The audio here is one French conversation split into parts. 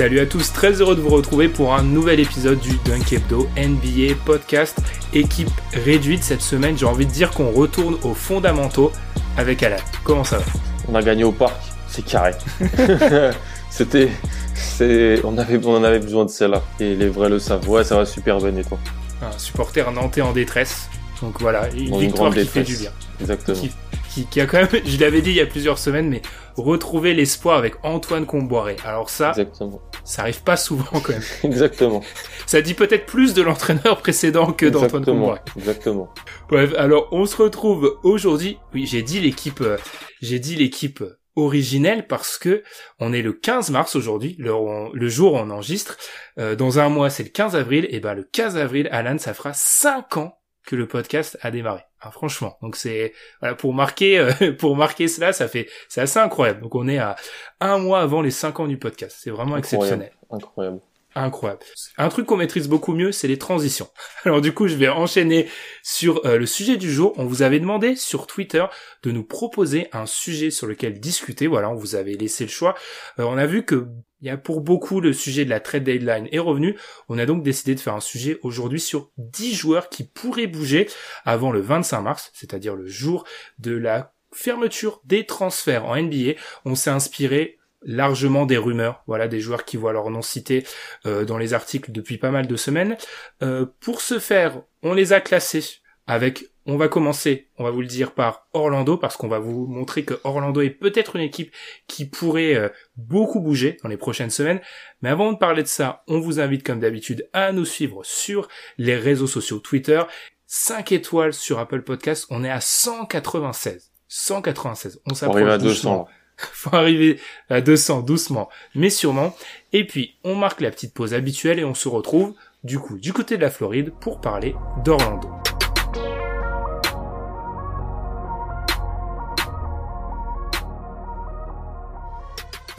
Salut à tous, très heureux de vous retrouver pour un nouvel épisode du Dunk Hebdo NBA podcast équipe réduite cette semaine. J'ai envie de dire qu'on retourne aux fondamentaux avec Alan. Comment ça va? On a gagné au parc, c'est carré. C'était, c'est, on avait, on en avait besoin de celle-là et les vrais le savent. Ouais, ça va super bien et toi. Un supporter nantais en détresse. Donc voilà, une une victoire qui fait détresse. du bien. Exactement. Qui, qui- qui a quand même, je l'avais dit il y a plusieurs semaines, mais retrouver l'espoir avec Antoine Comboiré. Alors ça, Exactement. Ça arrive pas souvent quand même. Exactement. Ça dit peut-être plus de l'entraîneur précédent que d'Antoine Exactement. Comboiré. Exactement. Bref, alors on se retrouve aujourd'hui. Oui, j'ai dit l'équipe, euh, j'ai dit l'équipe originelle parce que on est le 15 mars aujourd'hui, le jour où on enregistre. Euh, dans un mois, c'est le 15 avril. Et ben le 15 avril, Alan, ça fera 5 ans que le podcast a démarré. Hein, franchement, donc c'est voilà pour marquer euh, pour marquer cela, ça fait c'est assez incroyable. Donc on est à un mois avant les 5 ans du podcast. C'est vraiment exceptionnel. Incroyable. Incroyable. Un truc qu'on maîtrise beaucoup mieux, c'est les transitions. Alors du coup, je vais enchaîner sur euh, le sujet du jour. On vous avait demandé sur Twitter de nous proposer un sujet sur lequel discuter. Voilà, on vous avait laissé le choix. Euh, on a vu que il y a pour beaucoup le sujet de la trade deadline est revenu. On a donc décidé de faire un sujet aujourd'hui sur 10 joueurs qui pourraient bouger avant le 25 mars, c'est-à-dire le jour de la fermeture des transferts en NBA. On s'est inspiré largement des rumeurs, voilà, des joueurs qui voient leur nom cité euh, dans les articles depuis pas mal de semaines. Euh, pour ce faire, on les a classés avec, on va commencer, on va vous le dire par Orlando, parce qu'on va vous montrer que Orlando est peut-être une équipe qui pourrait euh, beaucoup bouger dans les prochaines semaines. Mais avant de parler de ça, on vous invite comme d'habitude à nous suivre sur les réseaux sociaux Twitter. 5 étoiles sur Apple Podcast, on est à 196. 196. On On s'approche à doucement 200. là. faut arriver à 200 doucement, mais sûrement. Et puis, on marque la petite pause habituelle et on se retrouve, du coup, du côté de la Floride pour parler d'Orlando.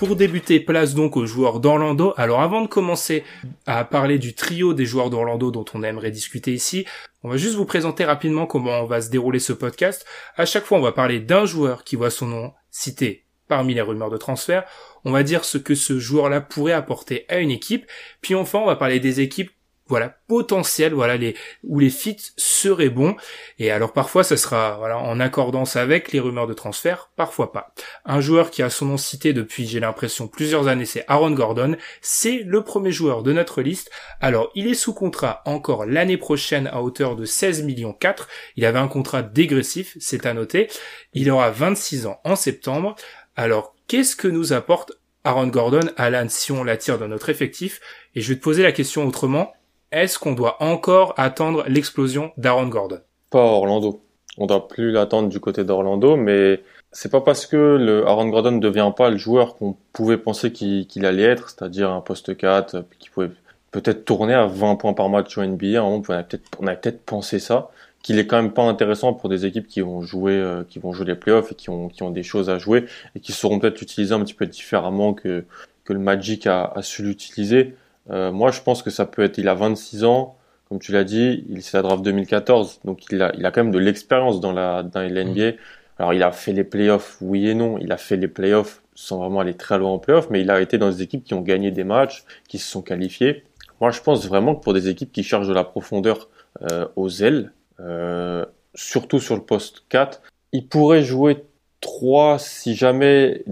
Pour débuter, place donc aux joueurs d'Orlando. Alors avant de commencer à parler du trio des joueurs d'Orlando dont on aimerait discuter ici, on va juste vous présenter rapidement comment on va se dérouler ce podcast. À chaque fois, on va parler d'un joueur qui voit son nom cité parmi les rumeurs de transfert. On va dire ce que ce joueur-là pourrait apporter à une équipe. Puis enfin, on va parler des équipes voilà potentielles, voilà les où les fits seraient bons. Et alors parfois, ça sera en accordance avec les rumeurs de transfert, parfois pas. Un joueur qui a son nom cité depuis, j'ai l'impression, plusieurs années, c'est Aaron Gordon. C'est le premier joueur de notre liste. Alors, il est sous contrat encore l'année prochaine à hauteur de 16 millions 4. Il avait un contrat dégressif, c'est à noter. Il aura 26 ans en septembre. Alors, qu'est-ce que nous apporte Aaron Gordon, Alan, si on l'attire dans notre effectif? Et je vais te poser la question autrement. Est-ce qu'on doit encore attendre l'explosion d'Aaron Gordon? Pas Orlando. On doit plus l'attendre du côté d'Orlando, mais c'est pas parce que le Aaron Gordon ne devient pas le joueur qu'on pouvait penser qu'il allait être, c'est-à-dire un poste 4, euh, qui pouvait peut-être tourner à 20 points par match au NBA. Peut-être, on avait peut-être pensé ça, qu'il est quand même pas intéressant pour des équipes qui vont jouer, euh, qui vont jouer les playoffs et qui ont, qui ont des choses à jouer et qui sauront peut-être l'utiliser un petit peu différemment que, que le Magic a su l'utiliser. Euh, moi, je pense que ça peut être, il a 26 ans, comme tu l'as dit, il c'est la draft 2014, donc il a, il a quand même de l'expérience dans la, dans la NBA. Alors, il a fait les playoffs, oui et non. Il a fait les playoffs sans vraiment aller très loin en playoffs, mais il a été dans des équipes qui ont gagné des matchs, qui se sont qualifiées. Moi, je pense vraiment que pour des équipes qui cherchent de la profondeur euh, aux ailes, euh, surtout sur le poste 4, il pourrait jouer 3 si jamais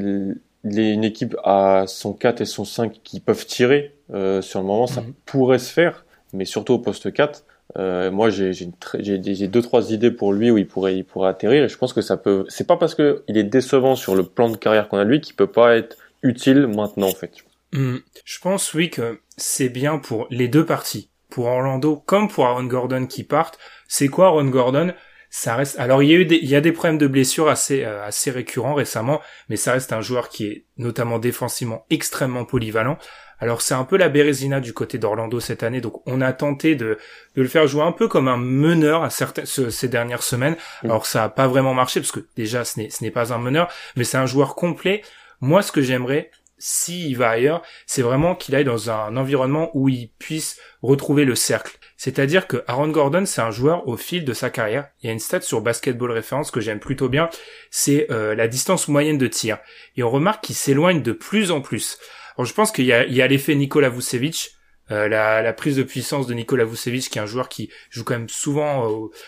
les, une équipe a son 4 et son 5 qui peuvent tirer euh, sur le moment, ça Mhm. pourrait se faire, mais surtout au poste 4. Euh, moi, j'ai j'ai deux trois idées pour lui où il pourrait il pourrait atterrir. Et je pense que ça peut. C'est pas parce que il est décevant sur le plan de carrière qu'on a lui qu'il peut pas être utile maintenant en fait. Hmm. Je pense oui que c'est bien pour les deux parties, pour Orlando comme pour Aaron Gordon qui partent. C'est quoi Aaron Gordon? Ça reste. Alors il y a eu des, il y a des problèmes de blessures assez euh, assez récurrents récemment, mais ça reste un joueur qui est notamment défensivement extrêmement polyvalent. Alors c'est un peu la Bérésina du côté d'Orlando cette année, donc on a tenté de, de le faire jouer un peu comme un meneur à certaines ces dernières semaines. Mm. Alors ça a pas vraiment marché parce que déjà ce n'est ce n'est pas un meneur, mais c'est un joueur complet. Moi ce que j'aimerais s'il va ailleurs, c'est vraiment qu'il aille dans un environnement où il puisse retrouver le cercle. C'est-à-dire que Aaron Gordon, c'est un joueur au fil de sa carrière. Il y a une stat sur Basketball Référence que j'aime plutôt bien, c'est euh, la distance moyenne de tir. Et on remarque qu'il s'éloigne de plus en plus. Alors je pense qu'il y a, l'effet Nikola Vucevic, euh, la, prise de puissance de Nikola Vucevic, qui est un joueur qui joue quand même souvent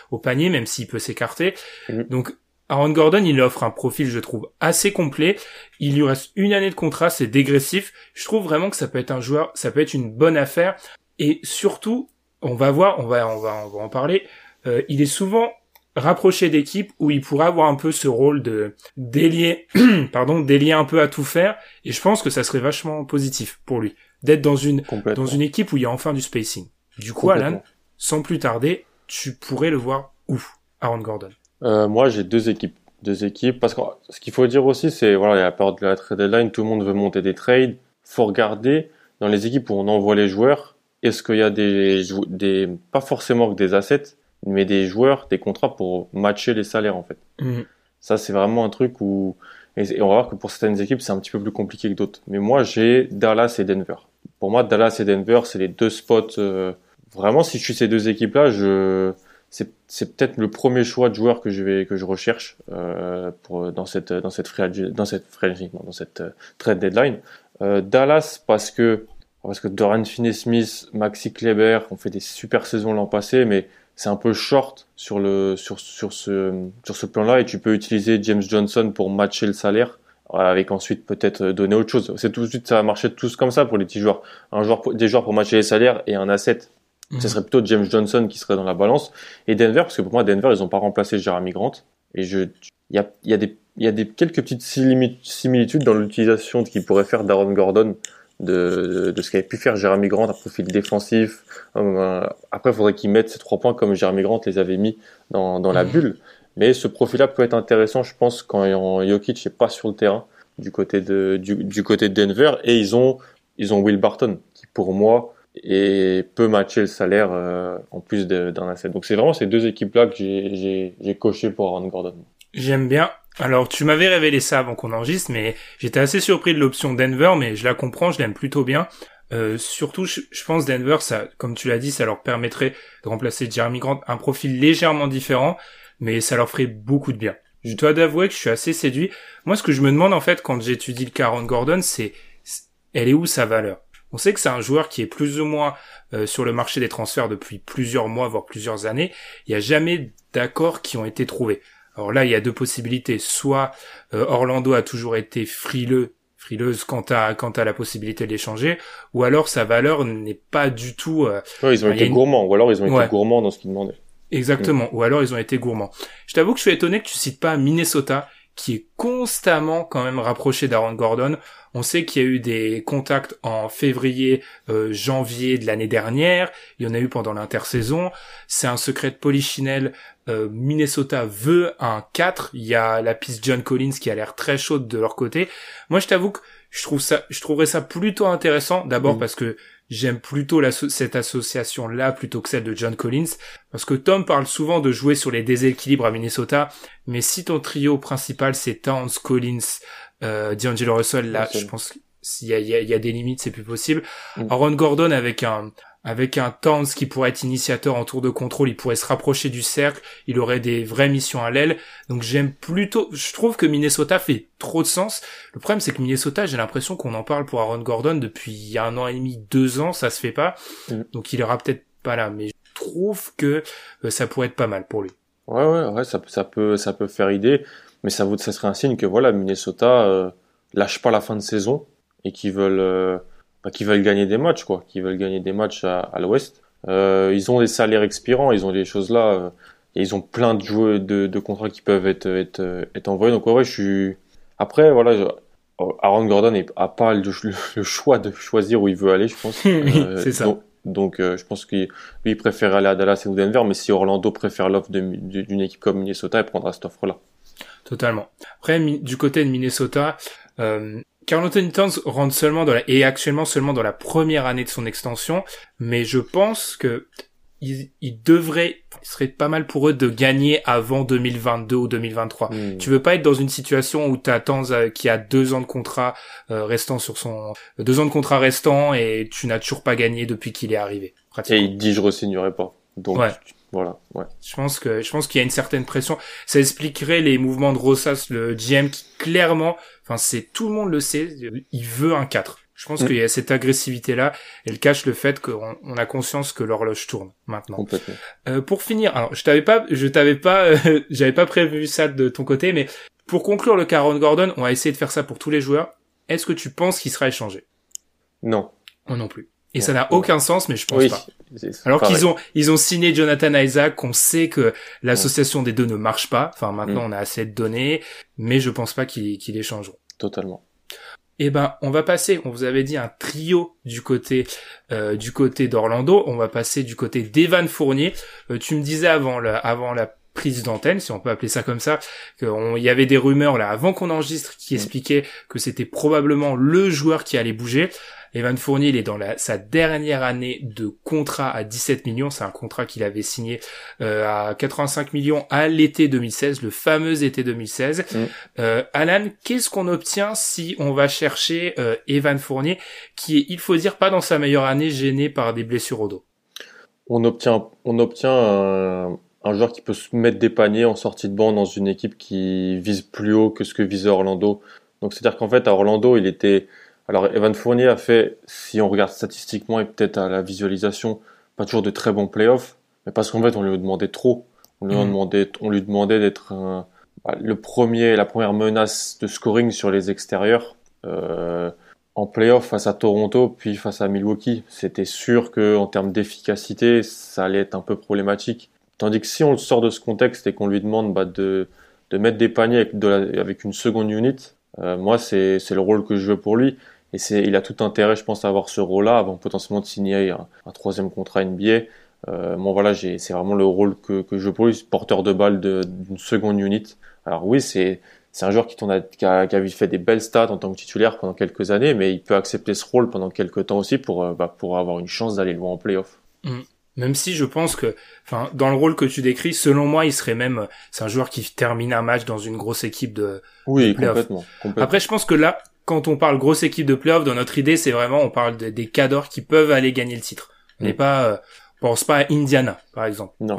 au, panier, même s'il peut s'écarter. Mm-hmm. Donc Aaron Gordon, il offre un profil, je trouve, assez complet. Il lui reste une année de contrat, c'est dégressif. Je trouve vraiment que ça peut être un joueur, ça peut être une bonne affaire. Et surtout, on va voir, on va, on va, on va en parler. Euh, il est souvent rapproché d'équipes où il pourrait avoir un peu ce rôle de délier, pardon, délier un peu à tout faire. Et je pense que ça serait vachement positif pour lui d'être dans une dans une équipe où il y a enfin du spacing. Du coup, Alan, sans plus tarder, tu pourrais le voir où, Aaron Gordon? Euh, moi, j'ai deux équipes. Deux équipes. Parce que ce qu'il faut dire aussi, c'est, voilà, il y a la période de la trade deadline, tout le monde veut monter des trades. Faut regarder dans les équipes où on envoie les joueurs, est-ce qu'il y a des, des, pas forcément que des assets, mais des joueurs, des contrats pour matcher les salaires, en fait. Mm. Ça, c'est vraiment un truc où, et, on va voir que pour certaines équipes, c'est un petit peu plus compliqué que d'autres. Mais moi, j'ai Dallas et Denver. Pour moi, Dallas et Denver, c'est les deux spots, euh, vraiment, si je suis ces deux équipes-là, je, c'est peut-être le premier choix de joueur que je vais que je recherche euh, pour dans cette dans cette free dans cette dans cette euh, trade deadline. Euh, Dallas parce que parce que Doran Finney-Smith, Maxi Kleber ont fait des super saisons l'an passé, mais c'est un peu short sur le sur sur ce sur ce plan-là et tu peux utiliser James Johnson pour matcher le salaire avec ensuite peut-être donner autre chose. C'est tout de suite ça va marcher tous comme ça pour les petits joueurs. Un joueur des joueurs pour matcher les salaires et un asset ce serait plutôt James Johnson qui serait dans la balance. Et Denver, parce que pour moi, Denver, ils n'ont pas remplacé Jeremy Grant. Et je, il y a, y a des, il y a des quelques petites similitudes dans l'utilisation qu'il pourrait faire d'Aaron Gordon de, de ce qu'avait pu faire Jeremy Grant à profil défensif. Euh, après, il faudrait qu'il mette ses trois points comme Jeremy Grant les avait mis dans, dans la bulle. Mais ce profil-là peut être intéressant, je pense, quand Jokic n'est pas sur le terrain du côté de, du, du côté de Denver. Et ils ont, ils ont Will Barton, qui pour moi, et peut matcher le salaire euh, en plus d'un asset. Donc c'est vraiment ces deux équipes-là que j'ai coché pour Aaron Gordon. J'aime bien. Alors tu m'avais révélé ça avant qu'on enregistre, mais j'étais assez surpris de l'option Denver, mais je la comprends, je l'aime plutôt bien. Euh, surtout, je, pense Denver, ça, comme tu l'as dit, ça leur permettrait de remplacer Jeremy Grant, un profil légèrement différent, mais ça leur ferait beaucoup de bien. Je dois d'avouer que je suis assez séduit. Moi, ce que je me demande en fait quand j'étudie le Aaron Gordon, c'est elle est où sa valeur? On sait que c'est un joueur qui est plus ou moins euh, sur le marché des transferts depuis plusieurs mois, voire plusieurs années. Il n'y a jamais d'accords qui ont été trouvés. Alors là, il y a deux possibilités. Soit euh, Orlando a toujours été frileux, frileuse quant à quant à la possibilité de l'échanger, ou alors sa valeur n'est pas du tout. Euh, ils ont été gourmands, ou alors ils ont été gourmands dans ce qu'ils demandaient. Exactement, mm. ou alors ils ont été gourmands. Je t'avoue que je suis étonné que tu cites pas Minnesota, qui est constamment quand même rapproché d'Aaron Gordon. On sait qu'il y a eu des contacts en février, euh, janvier de l'année dernière. Il y en a eu pendant l'intersaison. C'est un secret de polichinelle. Euh, Minnesota veut un 4. Il y a la piste John Collins qui a l'air très chaude de leur côté. Moi, je t'avoue que je trouve ça, je trouverais ça plutôt intéressant. D'abord parce que j'aime plutôt cette association-là plutôt que celle de John Collins, parce que Tom parle souvent de jouer sur les déséquilibres à Minnesota, mais si ton trio principal c'est Towns, Collins, euh, D'Angelo Russell, là, je pense qu'il y a, y a, des limites, c'est plus possible. Mm. Aaron Gordon avec un avec un Towns qui pourrait être initiateur en tour de contrôle, il pourrait se rapprocher du cercle, il aurait des vraies missions à l'aile. Donc j'aime plutôt, je trouve que Minnesota fait trop de sens. Le problème c'est que Minnesota, j'ai l'impression qu'on en parle pour Aaron Gordon depuis un an et demi, deux ans, ça se fait pas. Mm. Donc il ira peut-être pas là, mais je trouve que euh, ça pourrait être pas mal pour lui. Ouais, ouais, ouais, ça, ça peut, ça peut faire idée, mais ça, ça serait un signe que voilà, Minnesota euh, lâche pas la fin de saison et qu'ils veulent, euh, bah, veulent gagner des matchs, quoi, qu'ils veulent gagner des matchs à, à l'Ouest. Euh, ils ont des salaires expirants, ils ont des choses là. Euh, et ils ont plein de joueurs, de, de contrats qui peuvent être, être, être envoyés. Donc, ouais, je suis. Après, voilà, Aaron Gordon n'a pas le, le, choix de choisir où il veut aller, je pense. c'est ça. Donc, je pense qu'il lui préfère aller à Dallas ou Denver, mais si Orlando préfère l'offre d'une équipe comme Minnesota, il prendra cette offre-là. Totalement. Après, du côté de Minnesota, euh, Carl Anthony Towns rentre seulement dans la, et actuellement seulement dans la première année de son extension, mais je pense que il, il devrait, il serait pas mal pour eux de gagner avant 2022 ou 2023. Hmm. Tu veux pas être dans une situation où tu attends qui a deux ans de contrat euh, restant sur son deux ans de contrat restant et tu n'as toujours pas gagné depuis qu'il est arrivé. Et il dit je re pas. Donc ouais. Voilà, ouais. Je pense que je pense qu'il y a une certaine pression. Ça expliquerait les mouvements de Rosas, le GM, qui clairement, enfin c'est tout le monde le sait, il veut un 4. Je pense mm. qu'il y a cette agressivité-là. Elle cache le fait qu'on on a conscience que l'horloge tourne maintenant. Complètement. Euh, pour finir, alors je t'avais pas, je t'avais pas, euh, j'avais pas prévu ça de ton côté, mais pour conclure le Caron Gordon, on va essayer de faire ça pour tous les joueurs. Est-ce que tu penses qu'il sera échangé? Non. Moi non plus. Et ça n'a aucun sens, mais je pense pas. Alors qu'ils ont ils ont signé Jonathan Isaac, on sait que l'association des deux ne marche pas. Enfin maintenant mm. on a assez de données, mais je pense pas qu'ils qu'ils les changeront. Totalement. Eh ben, on va passer. On vous avait dit un trio du côté euh, du côté d'Orlando. On va passer du côté d'Evan Fournier. Euh, tu me disais avant la avant la prise d'antenne, si on peut appeler ça comme ça, qu'il y avait des rumeurs là avant qu'on enregistre qui mm. expliquaient que c'était probablement le joueur qui allait bouger. Evan Fournier, il est dans la, sa dernière année de contrat à 17 millions. C'est un contrat qu'il avait signé euh, à 85 millions à l'été 2016, le fameux été 2016. Mm. Euh, Alan, qu'est-ce qu'on obtient si on va chercher euh, Evan Fournier, qui est, il faut dire, pas dans sa meilleure année, gêné par des blessures au dos? On obtient, on obtient un, un joueur qui peut se mettre des paniers en sortie de banc dans une équipe qui vise plus haut que ce que visait Orlando. Donc c'est-à-dire qu'en fait à Orlando, il était alors Evan Fournier a fait, si on regarde statistiquement et peut-être à la visualisation, pas toujours de très bons playoffs, mais parce qu'en fait on lui demandait trop. On lui mm. demandait, on lui demandait d'être bah, le premier, la première menace de scoring sur les extérieurs. Euh, en playoff face à Toronto puis face à Milwaukee, c'était sûr que en termes d'efficacité, ça allait être un peu problématique. Tandis que si on le sort de ce contexte et qu'on lui demande bah, de, de mettre des paniers avec, de avec une seconde unit, euh, moi c'est le rôle que je veux pour lui. Et c'est, il a tout intérêt, je pense, à avoir ce rôle-là avant potentiellement de signer un, troisième contrat NBA. Euh, bon voilà, j'ai, c'est vraiment le rôle que, que je lui, porteur de balle d'une seconde unit. Alors oui, c'est, c'est un joueur qui, a, qui, a, qui a fait des belles stats en tant que titulaire pendant quelques années, mais il peut accepter ce rôle pendant quelques temps aussi pour, euh, bah, pour avoir une chance d'aller loin en playoff. Mm. Même si je pense que, enfin, dans le rôle que tu décris, selon moi, il serait même, c'est un joueur qui termine un match dans une grosse équipe de. Oui, complètement, complètement, Après, je pense que là, quand on parle grosse équipe de playoff, dans notre idée, c'est vraiment, on parle des cadors qui peuvent aller gagner le titre. On n'est mm. pas, euh, pense pas à Indiana, par exemple. Non.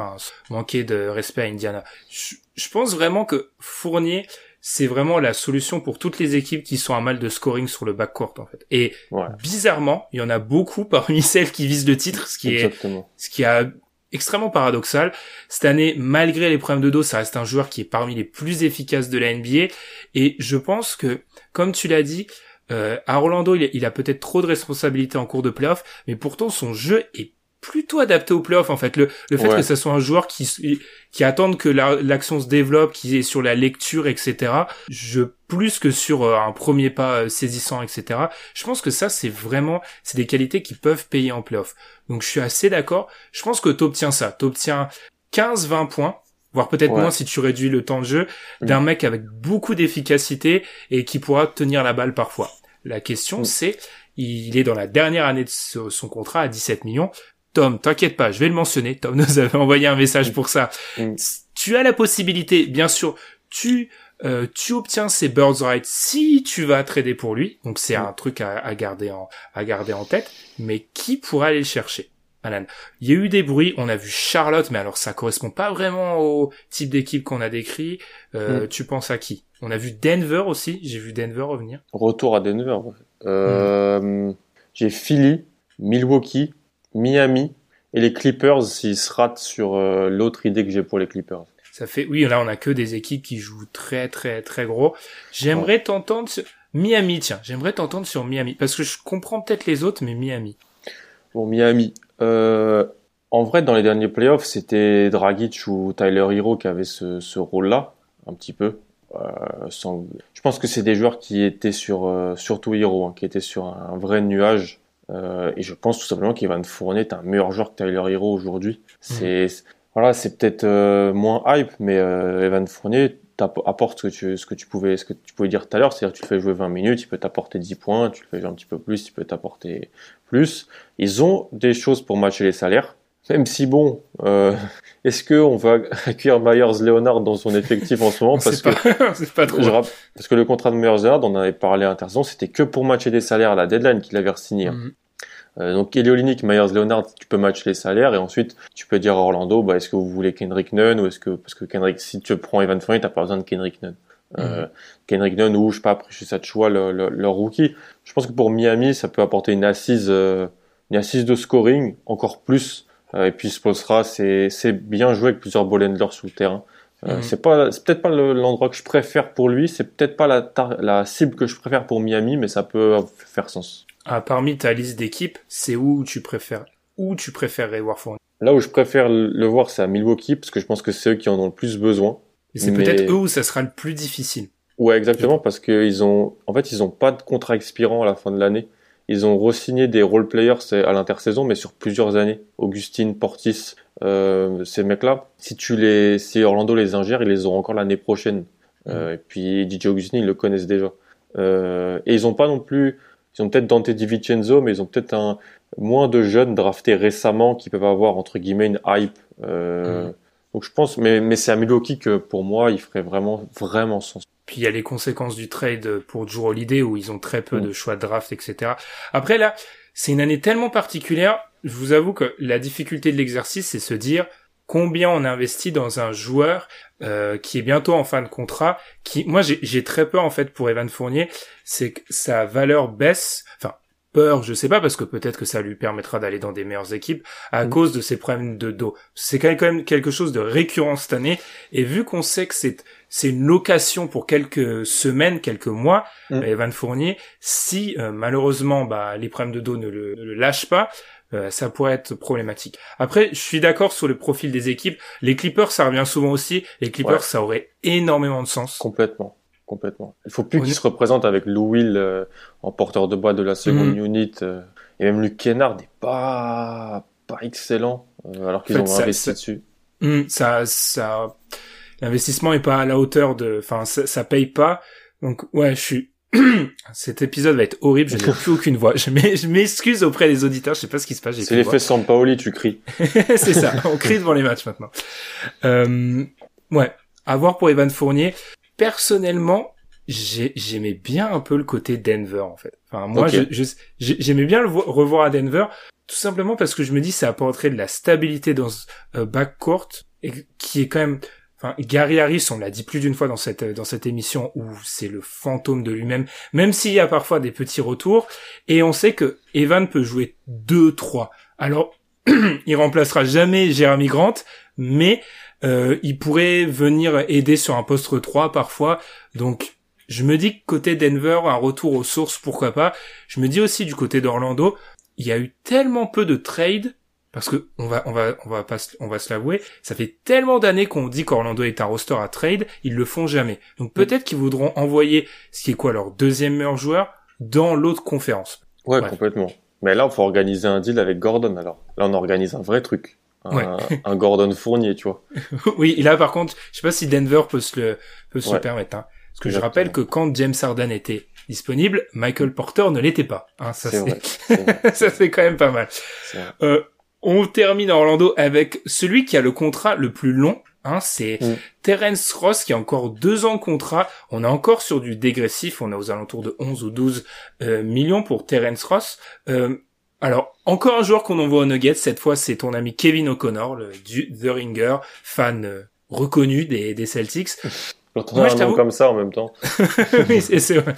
manquer de respect à Indiana. Je, pense vraiment que Fournier, c'est vraiment la solution pour toutes les équipes qui sont à mal de scoring sur le backcourt, en fait. Et bizarrement, il y en a beaucoup parmi celles qui visent le titre, ce qui est, ce qui a extrêmement paradoxal. Cette année, malgré les problèmes de dos, ça reste un joueur qui est parmi les plus efficaces de la NBA. Et je pense que, comme tu l'as dit, euh, à Orlando, il a, peut-être trop de responsabilités en cours de playoff, mais pourtant son jeu est plutôt adapté au playoff en fait. Le, le fait que ce soit un joueur qui qui attende que l'action se développe qui est sur la lecture etc je plus que sur euh, un premier pas euh, saisissant etc je pense que ça c'est vraiment c'est des qualités qui peuvent payer en playoff. Donc je suis assez d'accord. Je pense que t'obtiens ça. T'obtiens 15-20 points voire peut-être moins si tu réduis le temps de jeu d'un mec avec beaucoup d'efficacité et qui pourra tenir la balle parfois. La question c'est il est dans la dernière année de son contrat à 17 millions. Tom, t'inquiète pas, je vais le mentionner. Tom nous avait envoyé un message pour ça. Mm. Tu as la possibilité, bien sûr, tu euh, tu obtiens ces birds rights si tu vas trader pour lui. Donc c'est mm. un truc à, garder en à garder en tête. Mais qui pourra aller le chercher Alan? Il y a eu des bruits, on a vu Charlotte, mais alors ça correspond pas vraiment au type d'équipe qu'on a décrit. Euh, mm. Tu penses à qui? On a vu Denver aussi, j'ai vu Denver revenir. Retour à Denver. Euh, J'ai Philly, Milwaukee, Miami et les Clippers s'ils se ratent sur euh, l'autre idée que j'ai pour les Clippers. Ça fait, oui, là on a que des équipes qui jouent très très très gros. J'aimerais t'entendre sur Miami, tiens, j'aimerais t'entendre sur Miami parce que je comprends peut-être les autres, mais Miami. Bon, Miami. Euh, En vrai, dans les derniers playoffs, c'était Dragic ou Tyler Hero qui avaient ce, ce rôle-là, un petit peu. Euh, sans... Je pense que c'est des joueurs qui étaient sur, euh, surtout Hero, hein, qui étaient sur un, vrai nuage. Euh, et je pense tout simplement qu'Evan Fournier est un meilleur joueur que Tyler Hero aujourd'hui. Mmh. C'est voilà, c'est peut-être euh, moins hype, mais Evan Fournier apporte ce que tu ce que tu pouvais ce que tu pouvais dire tout à l'heure, c'est-à-dire tu le fais jouer 20 minutes, il peut t'apporter 10 points, tu le fais jouer un petit peu plus, il peut t'apporter plus. Ils ont des choses pour matcher les salaires. Même si bon, euh, est-ce que on va accueillir Myers Leonard dans son effectif en ce moment? Parce que pas trop. parce que le contrat de Myers Leonard, on en avait parlé à l'intersaison, c'était que pour matcher des salaires à la deadline qu'il avait signé. Hein. Mhm. Euh, donc Olynyk, Myers Leonard, tu peux matcher les salaires et ensuite tu peux dire à Orlando, bah est-ce que vous voulez Kendrick Nunn ou est-ce que parce que Kendrick, si tu prends Evan Fournier, t'as pas besoin de Kendrick Nunn. Euh, mhm. Kendrick Nunn ou je sais pas après chez Satchua, le, le, leur rookie. Je pense que pour Miami, ça peut apporter une assise, euh, une assise de scoring encore plus et puis Spolstra, c'est c'est bien joué avec plusieurs ball handlers sous le terrain. Euh, mhm. C'est pas, c'est peut-être pas l'endroit que je préfère pour lui, c'est peut-être pas la, la cible que je préfère pour Miami, mais ça peut faire sens. Ah, parmi ta liste d'équipes, c'est où tu préfères, où tu préférerais voir Fournier Là où je préfère le voir, c'est à Milwaukee, parce que je pense que c'est eux qui en ont le plus besoin. Et c'est peut-être eux où ça sera le plus difficile. Ouais, exactement, parce qu'ils ont, en fait, ils ont pas de contrat expirant à la fin de l'année. Ils ont re-signé des role players à l'intersaison, mais sur plusieurs années. Augustine, Portis, euh, ces mecs-là, si tu les, si Orlando les ingère, ils les auront encore l'année prochaine. Euh, et puis DJ Augustine, ils le connaissent déjà. Euh, et ils ont pas non plus, ils ont peut-être Dante DiVincenzo, mais ils ont peut-être un moins de jeunes draftés récemment qui peuvent avoir entre guillemets une hype. Euh, mm. Donc je pense, mais, mais c'est à Milwaukee que pour moi, il ferait vraiment, vraiment sens. Puis il y a les conséquences du trade pour Drew Holiday où ils ont très peu mm. de choix de draft, etc. Après là, c'est une année tellement particulière. Je vous avoue que la difficulté de l'exercice, c'est se dire combien on investit dans un joueur euh, qui est bientôt en fin de contrat. Qui, moi, j'ai très peur en fait pour Evan Fournier, c'est que sa valeur baisse. Enfin, peur, je sais pas, parce que peut-être que ça lui permettra d'aller dans des meilleures équipes à mm. cause de ses problèmes de dos. C'est quand même quelque chose de récurrent cette année, et vu qu'on sait que c'est c'est une location pour quelques semaines, quelques mois, mm. Evan Fournier, si euh, malheureusement bah, les problèmes de dos ne le, ne le lâchent pas, euh, ça pourrait être problématique. Après, je suis d'accord sur le profil des équipes. Les Clippers, ça revient souvent aussi. Les Clippers, ça aurait énormément de sens. Complètement complètement. Il faut plus qu'il se représente avec Lou Will euh, en porteur de bois de la seconde mhm. unit. Euh, et même Luke Kennard n'est pas, pas excellent, euh, alors qu'ils ont investi dessus. Hmm, ça, ça, l'investissement est pas à la hauteur de, enfin, ça, ça paye pas. Donc, ouais, je suis, cet épisode va être horrible, je n'ai plus aucune voix. Je m'excuse auprès des auditeurs, je sais pas ce qui se passe. C'est l'effet Paoli, tu cries. c'est ça, on crie devant les matchs maintenant. Euh, ouais, à voir pour Evan Fournier personnellement, j'aimais bien un peu le côté Denver en fait. Enfin moi, j'aimais bien le revoir à Denver, tout simplement parce que je me dis ça apporterait de la stabilité dans ce euh, backcourt et qui est quand même. Enfin, Gary Harris, on l'a dit plus d'une fois dans cette dans cette émission où c'est le fantôme de lui-même, même s'il y a parfois des petits retours. Et on sait que Evan peut jouer 2-3. Alors, il remplacera jamais Jeremy Grant, mais euh, il pourrait venir aider sur un poste 3 parfois. Donc je me dis que côté Denver, un retour aux sources, pourquoi pas. Je me dis aussi du côté d'Orlando, il y a eu tellement peu de trades parce que on va on va on va pas on va se l'avouer, ça fait tellement d'années qu'on dit qu'Orlando est un roster à trade, ils le font jamais. Donc peut-être qu'ils voudront envoyer ce qui est quoi leur deuxième meilleur joueur dans l'autre conférence. Ouais, complètement. Mais là, il faut organiser un deal avec Gordon alors. Là, on organise un vrai truc un, Gordon Fournier, tu vois. oui, et là par contre, je sais pas si Denver peut se le peut se permettre. Hein. Parce que je rappelle que quand James Harden était disponible, Michael Porter ne l'était pas. Hein, ça c'est ça c'est quand même pas mal. Euh, on termine Orlando avec celui qui a le contrat le plus long. Hein, c'est mm. Terence Ross qui a encore deux ans de contrat. On est encore sur du dégressif. On est aux alentours de 11 ou 12 euh, millions pour Terence Ross. Euh, alors, encore un joueur qu'on envoie au Nuggets, cette fois c'est ton ami Kevin O'Connor, le du The Ringer, fan euh, reconnu des, des Celtics. Moi, un comme ça en même temps. oui, c'est vrai.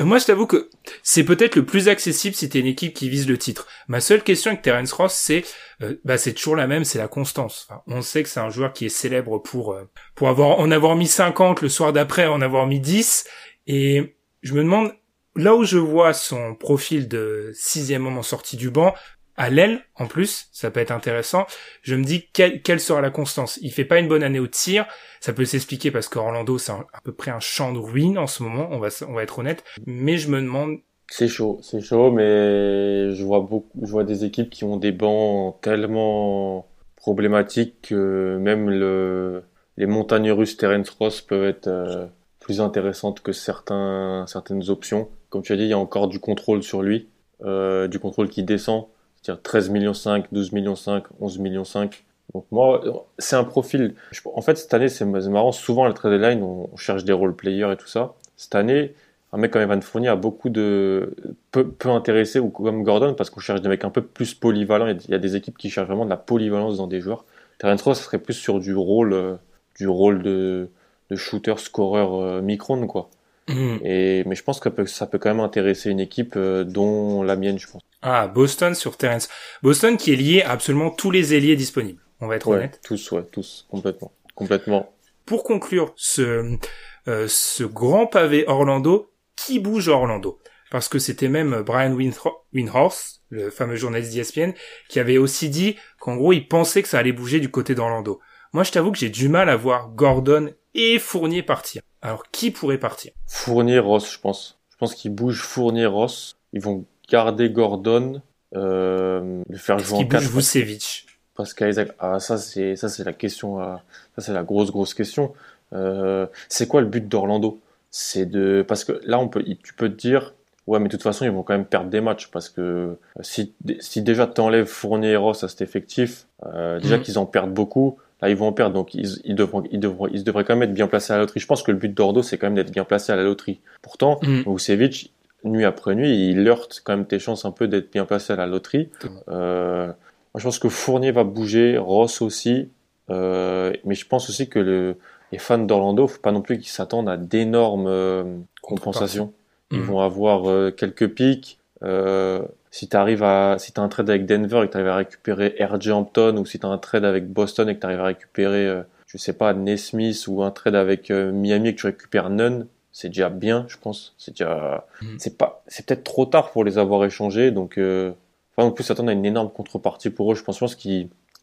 Euh, moi, je t'avoue que c'est peut-être le plus accessible si t'es une équipe qui vise le titre. Ma seule question avec Terence Ross, c'est, euh, bah, c'est toujours la même, c'est la constance. on sait que c'est un joueur qui est célèbre pour pour avoir en avoir mis 50 le soir d'après, en avoir mis 10. Et je me demande là où je vois son profil de sixième homme en sortie du banc, à l'aile, en plus, ça peut être intéressant. Je me dis quelle, sera la constance. Il fait pas une bonne année au tir, ça peut s'expliquer parce qu'Orlando c'est à peu près un champ de ruines en ce moment, on va on va être honnête. Mais je me demande. C'est chaud, c'est chaud, mais je vois beaucoup, je vois des équipes qui ont des bancs tellement problématiques que même le les montagnes russes Terence Ross peuvent être euh, plus intéressantes que certains certaines options. Comme tu as dit, il y a encore du contrôle sur lui, euh, du contrôle qui descend c'est-à-dire 13 millions 5, 12 millions 5, 11 millions 5. Donc moi, c'est un profil. En fait, cette année, c'est marrant. Souvent, à la trade line, on cherche des role players et tout ça. Cette année, un mec comme Evan Fournier a beaucoup de peu, intéressé ou comme Gordon parce qu'on cherche des mecs un peu plus polyvalents. Il y a des équipes qui cherchent vraiment de la polyvalence dans des joueurs. Terence Ross serait plus sur du rôle, euh, du rôle de, de shooter, scoreur euh, micron quoi. Mm. Et mais je pense que ça peut quand même intéresser une équipe euh, dont la mienne, je pense. Ah, Boston sur Terence. Boston qui est lié à absolument tous les ailiers disponibles. On va être honnête. Tous, ouais, tous, complètement, complètement. Pour conclure ce euh, ce grand pavé Orlando, qui bouge Orlando? Parce que c'était même Brian Windhorst, le fameux journaliste d'ESPN, qui avait aussi dit qu'en gros il pensait que ça allait bouger du côté d'Orlando. Moi, je t'avoue que j'ai du mal à voir Gordon et Fournier partir. Alors, qui pourrait partir? Fournier, Ross, je pense. Je pense qu'ils bougent Fournier, Ross. Ils vont garder Gordon, euh, le faire jouer en bouge Vucevic Parce qu'Isaac, ah, ça c'est ça c'est la question, ça c'est la grosse grosse question. Euh, c'est quoi le but d'Orlando? C'est de parce que là on peut, tu peux te dire, ouais, mais de toute façon ils vont quand même perdre des matchs parce que euh, si si déjà t'enlèves Fournier et Ross à cet effectif, euh, déjà mhm. qu'ils en perdent beaucoup. Là, ils vont en perdre, donc ils, ils, devront, ils, devront, ils devraient quand même être bien placés à la loterie. Je pense que le but d'Ordo, c'est quand même d'être bien placé à la loterie. Pourtant, mm. Vucevic, nuit après nuit, il heurte quand même tes chances un peu d'être bien placé à la loterie. Euh, moi, je pense que Fournier va bouger, Ross aussi, euh, mais je pense aussi que le, les fans d'Orlando, faut pas non plus qu'ils s'attendent à d'énormes euh, compensations. Ils mm. vont avoir euh, quelques pics. Euh, si tu arrives à, si t'as un trade avec Denver et que tu arrives à récupérer RJ Hampton, ou si tu as un trade avec Boston et que tu arrives à récupérer, je sais pas, Nesmith, ou un trade avec Miami et que tu récupères Nunn, c'est déjà bien, je pense. C'est déjà, mm. c'est pas, c'est peut-être trop tard pour les avoir échangés, donc, euh, enfin, en plus, s'attendre à une énorme contrepartie pour eux. Je pense, je pense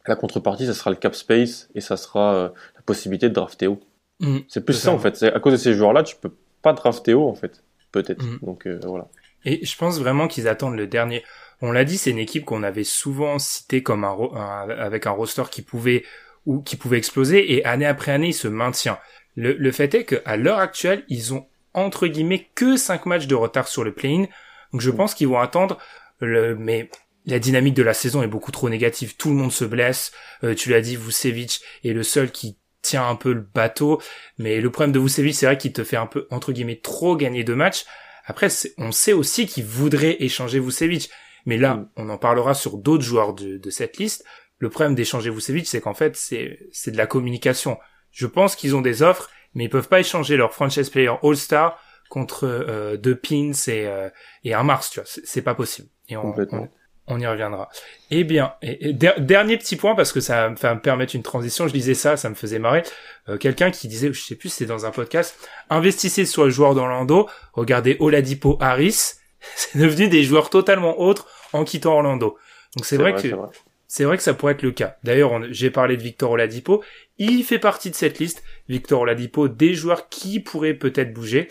la contrepartie, ça sera le cap space et ça sera euh, la possibilité de drafter haut. Mm. C'est plus ça, en fait. C'est à cause de ces joueurs-là, tu peux pas drafter haut, en fait. Peut-être. Mm. Donc, euh, voilà. Et je pense vraiment qu'ils attendent le dernier. On l'a dit, c'est une équipe qu'on avait souvent cité comme un, un, avec un roster qui pouvait ou qui pouvait exploser et année après année il se maintient. Le, le fait est qu'à l'heure actuelle, ils ont entre guillemets que 5 matchs de retard sur le play-in. Donc je pense qu'ils vont attendre le, mais la dynamique de la saison est beaucoup trop négative. Tout le monde se blesse. Euh, tu l'as dit, Vucevic est le seul qui tient un peu le bateau. Mais le problème de Vucevic, c'est vrai qu'il te fait un peu, entre guillemets, trop gagner de matchs. Après, on sait aussi qu'il voudrait échanger Vucevic. Mais là, mm. on en parlera sur d'autres joueurs de, de, cette liste. Le problème d'échanger Vucevic, c'est qu'en fait, c'est, c'est de la communication. Je pense qu'ils ont des offres mais ils peuvent pas échanger leur franchise player All-Star contre euh, deux pins et, euh, et un Mars, tu vois, c'est pas possible. Et on, on, y reviendra. Eh bien, et, dernier petit point parce que ça va me permettre une transition. Je disais ça, ça me faisait marrer. Euh, quelqu'un qui disait, je sais plus, c'est dans un podcast, investissez sur le joueur d'Orlando. Regardez Oladipo Harris, c'est devenu des joueurs totalement autres en quittant Orlando. Donc c'est vrai, que c'est vrai que ça pourrait être le cas. D'ailleurs, j'ai parlé de Victor Oladipo. Il fait partie de cette liste. Victor Oladipo, des joueurs qui pourraient peut-être bouger.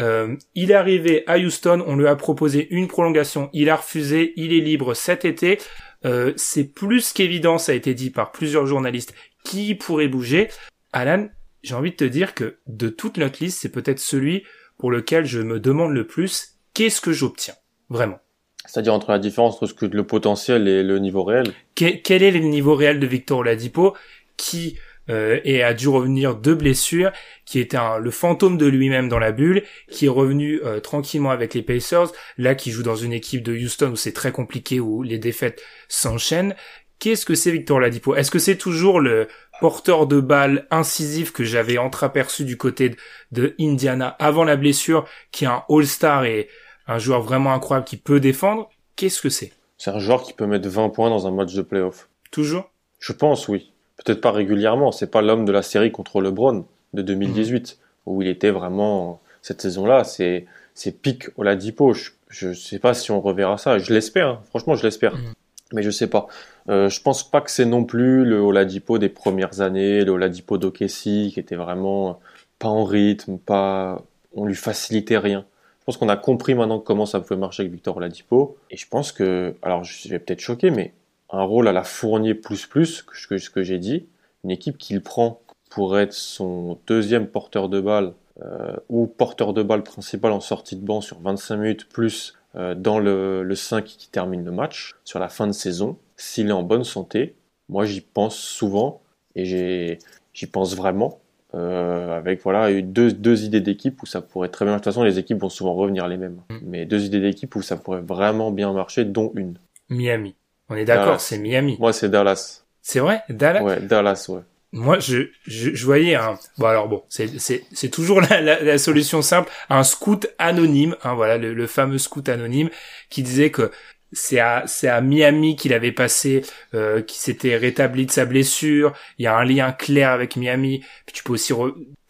Euh, il est arrivé à Houston, on lui a proposé une prolongation, il a refusé, il est libre cet été. Euh, c'est plus qu'évident, ça a été dit par plusieurs journalistes, qui pourrait bouger. Alan, j'ai envie de te dire que de toute notre liste, c'est peut-être celui pour lequel je me demande le plus, qu'est-ce que j'obtiens Vraiment? C'est-à-dire entre la différence entre ce que le potentiel et le niveau réel? Quel, est le niveau réel de Victor Oladipo qui euh, et a dû revenir de blessures, qui était le fantôme de lui-même dans la bulle, qui est revenu euh, tranquillement avec les Pacers, là qui joue dans une équipe de Houston où c'est très compliqué, où les défaites s'enchaînent. Qu'est-ce que c'est Victor Oladipo Est-ce que c'est toujours le porteur de balle incisif que j'avais entreaperçu du côté de, de Indiana avant la blessure, qui est un All-Star et un joueur vraiment incroyable qui peut défendre, qu'est-ce que c'est? C'est un joueur qui peut mettre 20 points dans un match de playoff. Toujours? Je pense, oui. Peut-être pas régulièrement. C'est pas l'homme de la série contre LeBron de 2018, mmh. où il était vraiment, cette saison-là, c'est, c'est pic Oladipo. Je, je sais pas si on reverra ça. Je l'espère. Hein. Franchement, je l'espère. Mmh. mais je sais pas. Euh, je pense pas que c'est non plus le Oladipo des premières années, le Oladipo d'Okessi qui était vraiment pas en rythme, pas, on lui facilitait rien. Je pense qu'on a compris maintenant comment ça pouvait marcher avec Victor Oladipo. Et je pense que, alors je vais peut-être choquer, mais un rôle à la Fournier plus plus, que ce que j'ai dit, une équipe qu'il prend pour être son deuxième porteur de balle euh, ou porteur de balle principal en sortie de banc sur 25 minutes plus euh, dans le, le 5 qui termine le match sur la fin de saison, s'il est en bonne santé, moi j'y pense souvent et j'y pense vraiment. Euh, avec voilà deux, deux idées d'équipe où ça pourrait très bien. De toute façon, les équipes vont souvent revenir les mêmes, mm. mais deux idées d'équipe où ça pourrait vraiment bien marcher, dont une. Miami. On est d'accord, c'est Miami. Moi, c'est Dallas. C'est vrai, Dallas? Ouais, Dallas, ouais. Moi, je, je, je voyais un. Bon, alors bon, c'est c'est c'est toujours la, la, la, solution simple, un scout anonyme, hein, voilà, le, le fameux scout anonyme qui disait que c'est à c'est à Miami qu'il avait passé, euh, qui s'était rétabli de sa blessure. Il y a un lien clair avec Miami. Puis tu peux aussi,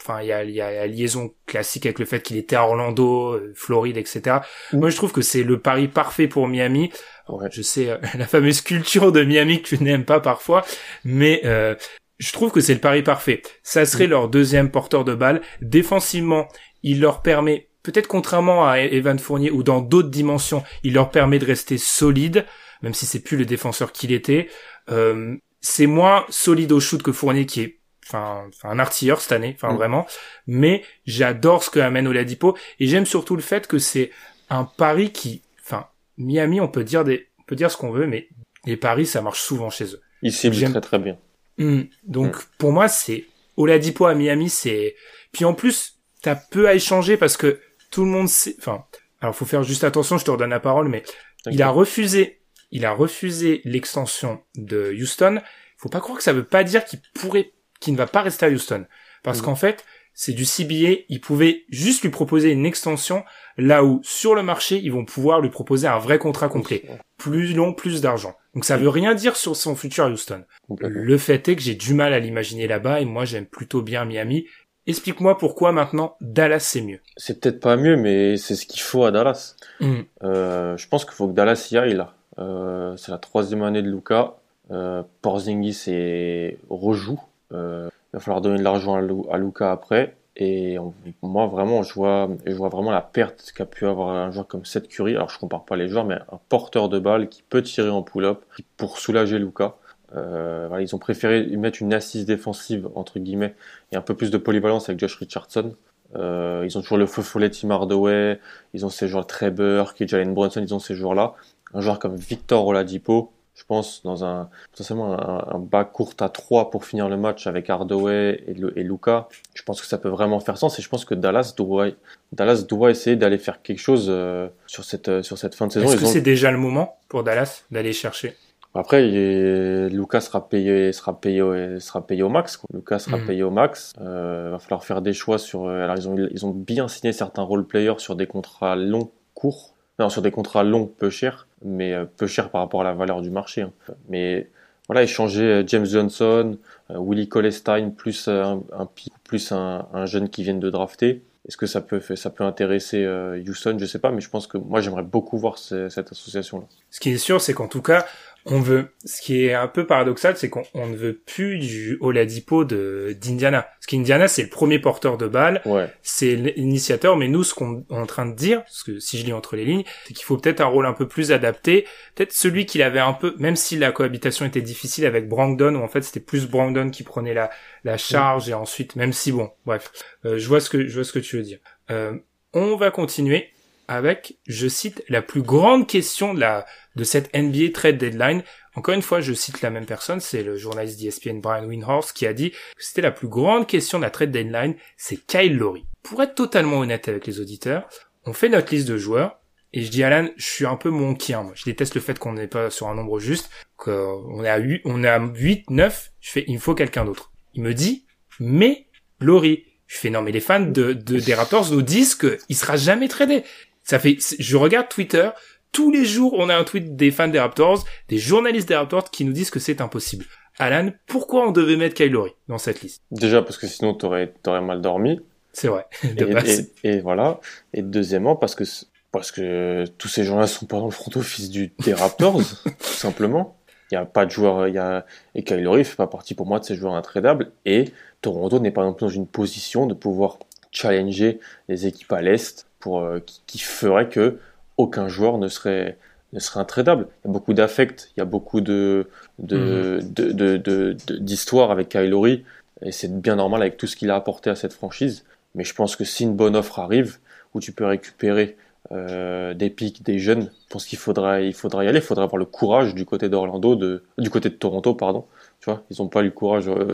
enfin il y a, y a la liaison classique avec le fait qu'il était à Orlando, euh, Floride, etc. Moi je trouve que c'est le pari parfait pour Miami. Je sais euh, la fameuse culture de Miami que tu n'aimes pas parfois, mais euh, je trouve que c'est le pari parfait. Ça serait leur deuxième porteur de balle. Défensivement, il leur permet peut-être contrairement à Evan Fournier ou dans d'autres dimensions, il leur permet de rester solide, même si c'est plus le défenseur qu'il était. Euh, c'est moins solide au shoot que Fournier qui est enfin un artilleur cette année, enfin mm. vraiment. Mais j'adore ce que amène Oladipo et j'aime surtout le fait que c'est un pari qui, enfin Miami, on peut dire des, on peut dire ce qu'on veut, mais les paris ça marche souvent chez eux. Ils ciblent très très bien. Mm. donc mm. pour moi c'est Oladipo à Miami, c'est puis en plus t'as peu à échanger parce que tout le monde sait, enfin, alors faut faire juste attention, je te redonne la parole, mais il a refusé, il a refusé l'extension de Houston. Faut pas croire que ça veut pas dire qu'il pourrait, qu'il ne va pas rester à Houston. Parce qu'en fait, c'est du CBA, ils pouvaient juste lui proposer une extension, là où, sur le marché, ils vont pouvoir lui proposer un vrai contrat complet. Plus long, plus d'argent. Donc ça veut rien dire sur son futur à Houston. Le fait est que j'ai du mal à l'imaginer là-bas, et moi j'aime plutôt bien Miami, Explique-moi pourquoi maintenant Dallas c'est mieux. C'est peut-être pas mieux, mais c'est ce qu'il faut à Dallas. Hmm. Euh, je pense qu'il faut que Dallas y aille là. Euh, c'est la troisième année de Luca. Euh, Porzingis est rejoue. Euh, il va falloir donner de l'argent à, Luca après. Et moi vraiment, je vois, je vois vraiment la perte qu'a pu avoir un joueur comme Seth Curry. Alors je compare pas les joueurs, mais un porteur de balle qui peut tirer en pull-up pour soulager Luca. Euh, ils ont préféré mettre une assise défensive entre guillemets et un peu plus de polyvalence avec Josh Richardson. Euh, ils ont toujours le feu follet Tim Hardaway, ils ont ces joueurs Trevor, qui Jalen Brunson, ils ont ces joueurs-là. Un joueur comme Victor Oladipo, je pense dans un potentiellement un, un bas court à 3 pour finir le match avec Hardaway et, le, et Luca. Je pense que ça peut vraiment faire sens et je pense que Dallas doit Dallas doit essayer d'aller faire quelque chose euh, sur cette sur cette fin de saison. Est-ce que c'est déjà le moment pour Dallas d'aller chercher? Après, Lucas sera payé, sera payé, sera payé au max. Quoi. Lucas sera payé au max. Euh, va falloir faire des choix sur. Euh, alors ils ont, ils ont bien signé certains role players sur des contrats longs, courts. Non, sur des contrats longs, peu chers, mais euh, peu chers par rapport à la valeur du marché. Hein. Mais voilà, échanger euh, James Johnson, Willie Colestein plus un, un plus un, un, jeune qui vient de drafter. Est-ce que ça peut, ça peut intéresser Houston? Je sais pas, mais je pense que moi j'aimerais beaucoup voir cette association-là. Ce qui est sûr, c'est qu'en tout cas, on veut, ce qui est un peu paradoxal, c'est qu'on ne veut plus du Oladipo de d'Indiana. Parce qu'Indiana, c'est le premier porteur de balle, c'est l'initiateur, mais nous, ce qu'on est en train de dire, parce que si je lis entre les lignes, c'est qu'il faut peut-être un rôle un peu plus adapté, peut-être celui qu'il avait un peu, même si la cohabitation était difficile avec Brandon, où en fait c'était plus Brandon qui prenait la, la charge, et ensuite, même si bon, bref, euh, je vois ce que je vois ce que tu veux dire. Euh, on va continuer avec, je cite, la plus grande question de la de cette NBA trade deadline. Encore une fois, je cite la même personne, c'est le journaliste d'ESPN Brian Windhorst qui a dit que c'était la plus grande question de la trade deadline, c'est Kyle Lowry. Pour être totalement honnête avec les auditeurs, on fait notre liste de joueurs, et je dis Alan, je suis un peu monkien, moi. Je déteste le fait qu'on n'est pas sur un nombre juste, qu'on est à 8, on est à 8, 9, je fais, il me faut quelqu'un d'autre. Il me dit, mais Lowry. Je fais, non, mais les fans de, de des Raptors nous disent qu'il sera jamais tradé. Ça fait, je regarde Twitter, tous les jours, on a un tweet des fans des Raptors, des journalistes des Raptors qui nous disent que c'est impossible. Alan, pourquoi on devait mettre Kyle Lowry dans cette liste? Déjà parce que sinon t'aurais aurais mal dormi. C'est vrai. et, voilà. Et deuxièmement parce que parce que tous ces gens-là sont pas dans le front office du, des Raptors, tout simplement. Il n'y a pas de joueur, il y a, et fait pas partie pour moi de ces joueurs intradables, et Toronto n'est pas non plus dans une position de pouvoir challenger les équipes à l'Est pour, euh, qui, qui, ferait que aucun joueur ne serait, ne serait intradable. Il y a beaucoup d'affect, il y a beaucoup de, de, mmh. de, d'histoire avec Kyle et c'est bien normal avec tout ce qu'il a apporté à cette franchise. Mais je pense que si une bonne offre arrive, où tu peux récupérer euh, des pics, des jeunes, je pense qu'il faudra, il faudra y aller. Il faudra avoir le courage du côté d'Orlando, de, du côté de Toronto, pardon. Tu vois, ils n'ont pas eu le courage. Euh,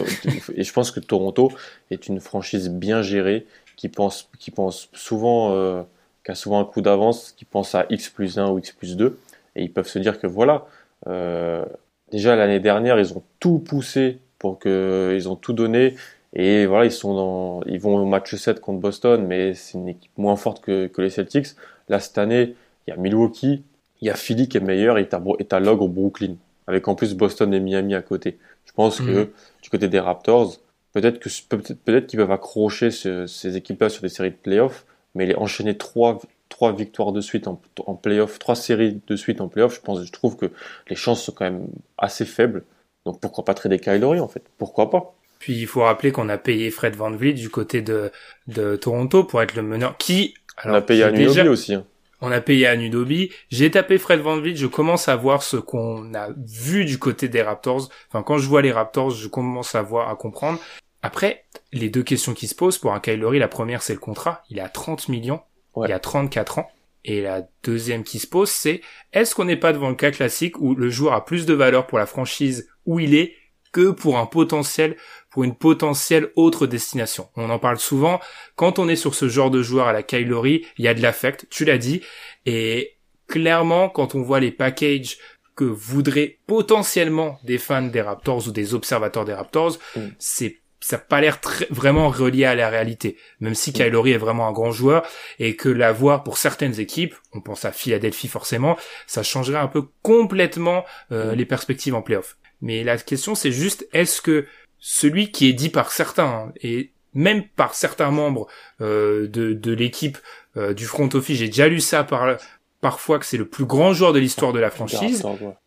et je pense que Toronto est une franchise bien gérée, qui pense, qui pense souvent, euh, qui a souvent un coup d'avance, qui pense à X plus 1 ou X plus 2. Et ils peuvent se dire que voilà, euh, déjà l'année dernière, ils ont tout poussé pour que, ils ont tout donné et voilà, ils sont dans, ils vont au match 7 contre Boston, mais c'est une équipe moins forte que, que, les Celtics. Là, cette année, il y a Milwaukee, il y a Philly qui est meilleur et t'as Log au Brooklyn. Avec en plus Boston et Miami à côté. Je pense que mhm. du côté des Raptors, peut-être que peut-être peut qu'ils peuvent accrocher ce, ces équipes-là sur des séries de playoffs, mais les enchaîner trois trois victoires de suite en, en playoff, trois séries de suite en playoff, je pense, je trouve que les chances sont quand même assez faibles. Donc pourquoi pas trader Kyle en fait? Pourquoi pas? Puis il faut rappeler qu'on a payé Fred Van Vliet du côté de, de Toronto pour être le meneur. Qui alors, On a payé à Nudobi aussi. Hein. On a payé à Nudobi. J'ai tapé Fred Van Vliet. Je commence à voir ce qu'on a vu du côté des Raptors. Enfin, quand je vois les Raptors, je commence à voir, à comprendre. Après, les deux questions qui se posent pour un Kyle la première c'est le contrat. Il a 30 millions. Il a 34 ans. Et la deuxième qui se pose, c'est est-ce qu'on n'est pas devant le cas classique où le joueur a plus de valeur pour la franchise où il est que pour un potentiel pour une potentielle autre destination? On en parle souvent. Quand on est sur ce genre de joueur à la Kylori, il y a de l'affect, tu l'as dit. Et clairement, quand on voit les packages que voudraient potentiellement des fans des Raptors ou des observateurs des Raptors, mm. c'est ça n'a pas l'air vraiment relié à la réalité. Même si mm. Kylori est vraiment un grand joueur et que l'avoir pour certaines équipes, on pense à Philadelphie forcément, ça changerait un peu complètement euh, mm. les perspectives en playoff. Mais la question c'est juste est-ce que celui qui est dit par certains et même par certains membres euh, de, de l'équipe euh, du front office, j'ai déjà lu ça par parfois que c'est le plus grand joueur de l'histoire de la franchise.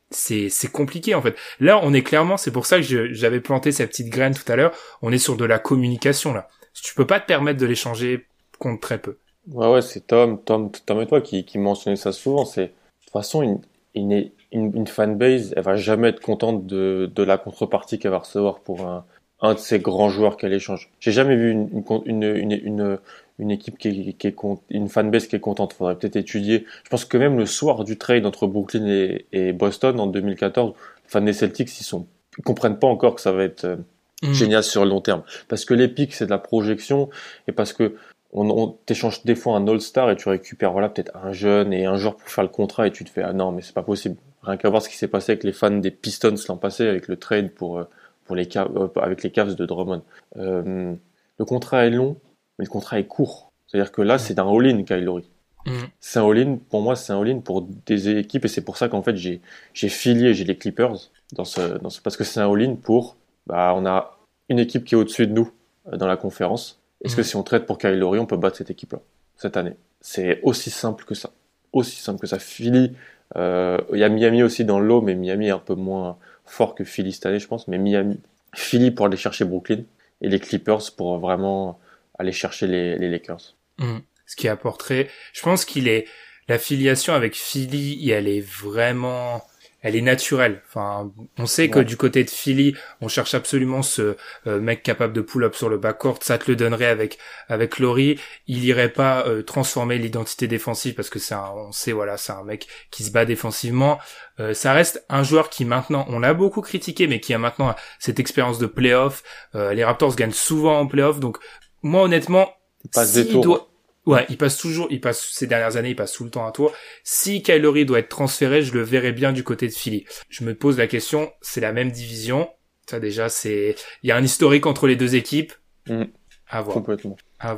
C'est c'est compliqué en fait. Là, on est clairement, c'est pour ça que j'avais planté cette petite graine tout à l'heure. On est sur de la communication là. Tu peux pas te permettre de l'échanger contre très peu. Ouais ouais, c'est Tom, Tom, Tom et toi qui qui mentionnait ça souvent. C'est de toute façon une, une, une, une fanbase, elle va jamais être contente de, de la contrepartie qu'elle va recevoir pour un, un de ces grands joueurs qu'elle échange. J'ai jamais vu une, une, une, une, une équipe qui est, qui est une fanbase qui est contente. Faudrait peut-être étudier. Je pense que même le soir du trade entre Brooklyn et, et Boston en 2014, les fans des Celtics, ils sont, ils comprennent pas encore que ça va être euh, mm. génial sur le long terme. Parce que les pics, c'est de la projection et parce que on, on t'échange des fois un All-Star et tu récupères voilà peut-être un jeune et un joueur pour faire le contrat et tu te fais ah non mais c'est pas possible. Rien qu'à voir ce qui s'est passé avec les fans des Pistons l'an passé avec le trade pour euh, pour les euh, avec les Cavs de Drummond. Euh, le contrat est long, mais le contrat est court. C'est-à-dire que là, c'est un all-in, Kyle Lowry. Mm. C'est un all-in, pour moi, c'est un all-in pour des équipes, et c'est pour ça qu'en fait, j'ai, j'ai filié, j'ai les Clippers dans ce, dans ce, parce que c'est un all-in pour, bah, on a une équipe qui est au-dessus de nous dans la conférence. Est-ce que mm. si on traite pour Kyle Lowry, on peut battre cette équipe-là, cette année? C'est aussi simple que ça. Aussi simple que ça. Philly, euh, il y a Miami aussi dans l'eau, mais Miami est un peu moins fort que Philly cette année, je pense. Mais Miami, Philly pour aller chercher Brooklyn et les Clippers pour vraiment aller chercher les, les Lakers. Mmh. Ce qui apporterait, je pense qu'il est l'affiliation avec Philly, elle est vraiment elle est naturelle. Enfin, on sait que du côté de Philly, on cherche absolument ce euh, mec capable de pull-up sur le backcourt. Ça te le donnerait avec avec Laurie. Il irait pas euh, transformer l'identité défensive parce que c'est un, on sait voilà, c'est un mec qui se bat défensivement. Euh, ça reste un joueur qui maintenant, on l'a beaucoup critiqué, mais qui a maintenant cette expérience de playoff. les Raptors gagnent souvent en playoff, donc moi honnêtement, s'il doit Ouais, il passe toujours, il passe ces dernières années, il passe tout le temps à toi. Si Kylori doit être transféré, je le verrai bien du côté de Philly. Je me pose la question, c'est la même division. Ça déjà, c'est, il y a un historique entre les deux équipes. Mm. À voir. Complètement.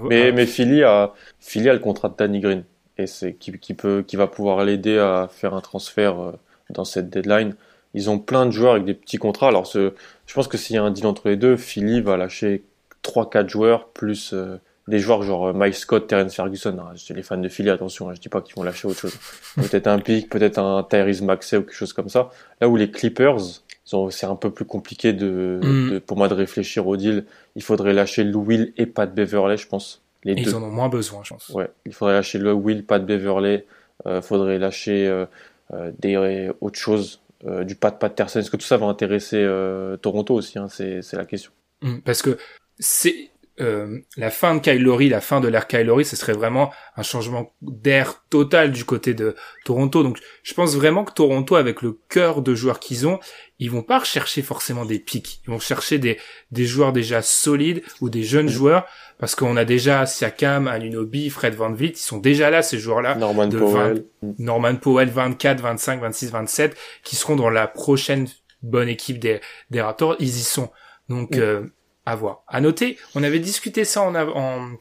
mais, mais Philly a, Philly a le contrat de Danny Green et c'est qui, qui peut, qui va pouvoir l'aider à faire un transfert euh, dans cette deadline. Ils ont plein de joueurs avec des petits contrats. Alors, ce, je pense que s'il y a un deal entre les deux, Philly va lâcher 3-4 joueurs plus. Euh, des joueurs genre Mike Scott, Terence Ferguson. Hein, les fans de Philly, attention, hein, je dis pas qu'ils vont lâcher autre chose. peut-être un pick, peut-être un Tyrese Maxey ou quelque chose comme ça. Là où les Clippers, c'est un peu plus compliqué de, mm. de, pour moi de réfléchir au deal. Il faudrait lâcher Lou Will et Pat Beverley, je pense. Les Ils en ont moins besoin, je pense. Ouais, il faudrait lâcher Lou Will, Pat Beverley. Euh, faudrait lâcher euh, euh des autre chose, euh, du Pat Patterson. Est-ce que tout ça va intéresser euh, Toronto aussi hein, C'est la question. Mm, parce que c'est euh, la fin de Kylori, la fin de l'ère Kylori, ce serait vraiment un changement d'air total du côté de Toronto. Donc, je pense vraiment que Toronto, avec le cœur de joueurs qu'ils ont, ils vont pas rechercher forcément des pics. Ils vont chercher des, des joueurs déjà solides ou des jeunes joueurs parce qu'on a déjà Siakam, Anunobi, Fred Van Vliet, ils sont déjà là, ces joueurs-là. Norman Powell. Norman Powell, 24, 25, 26, 27, qui seront dans la prochaine bonne équipe des, des Raptors. Ils y sont. Donc, euh, à voir. À noter, on avait discuté ça en, en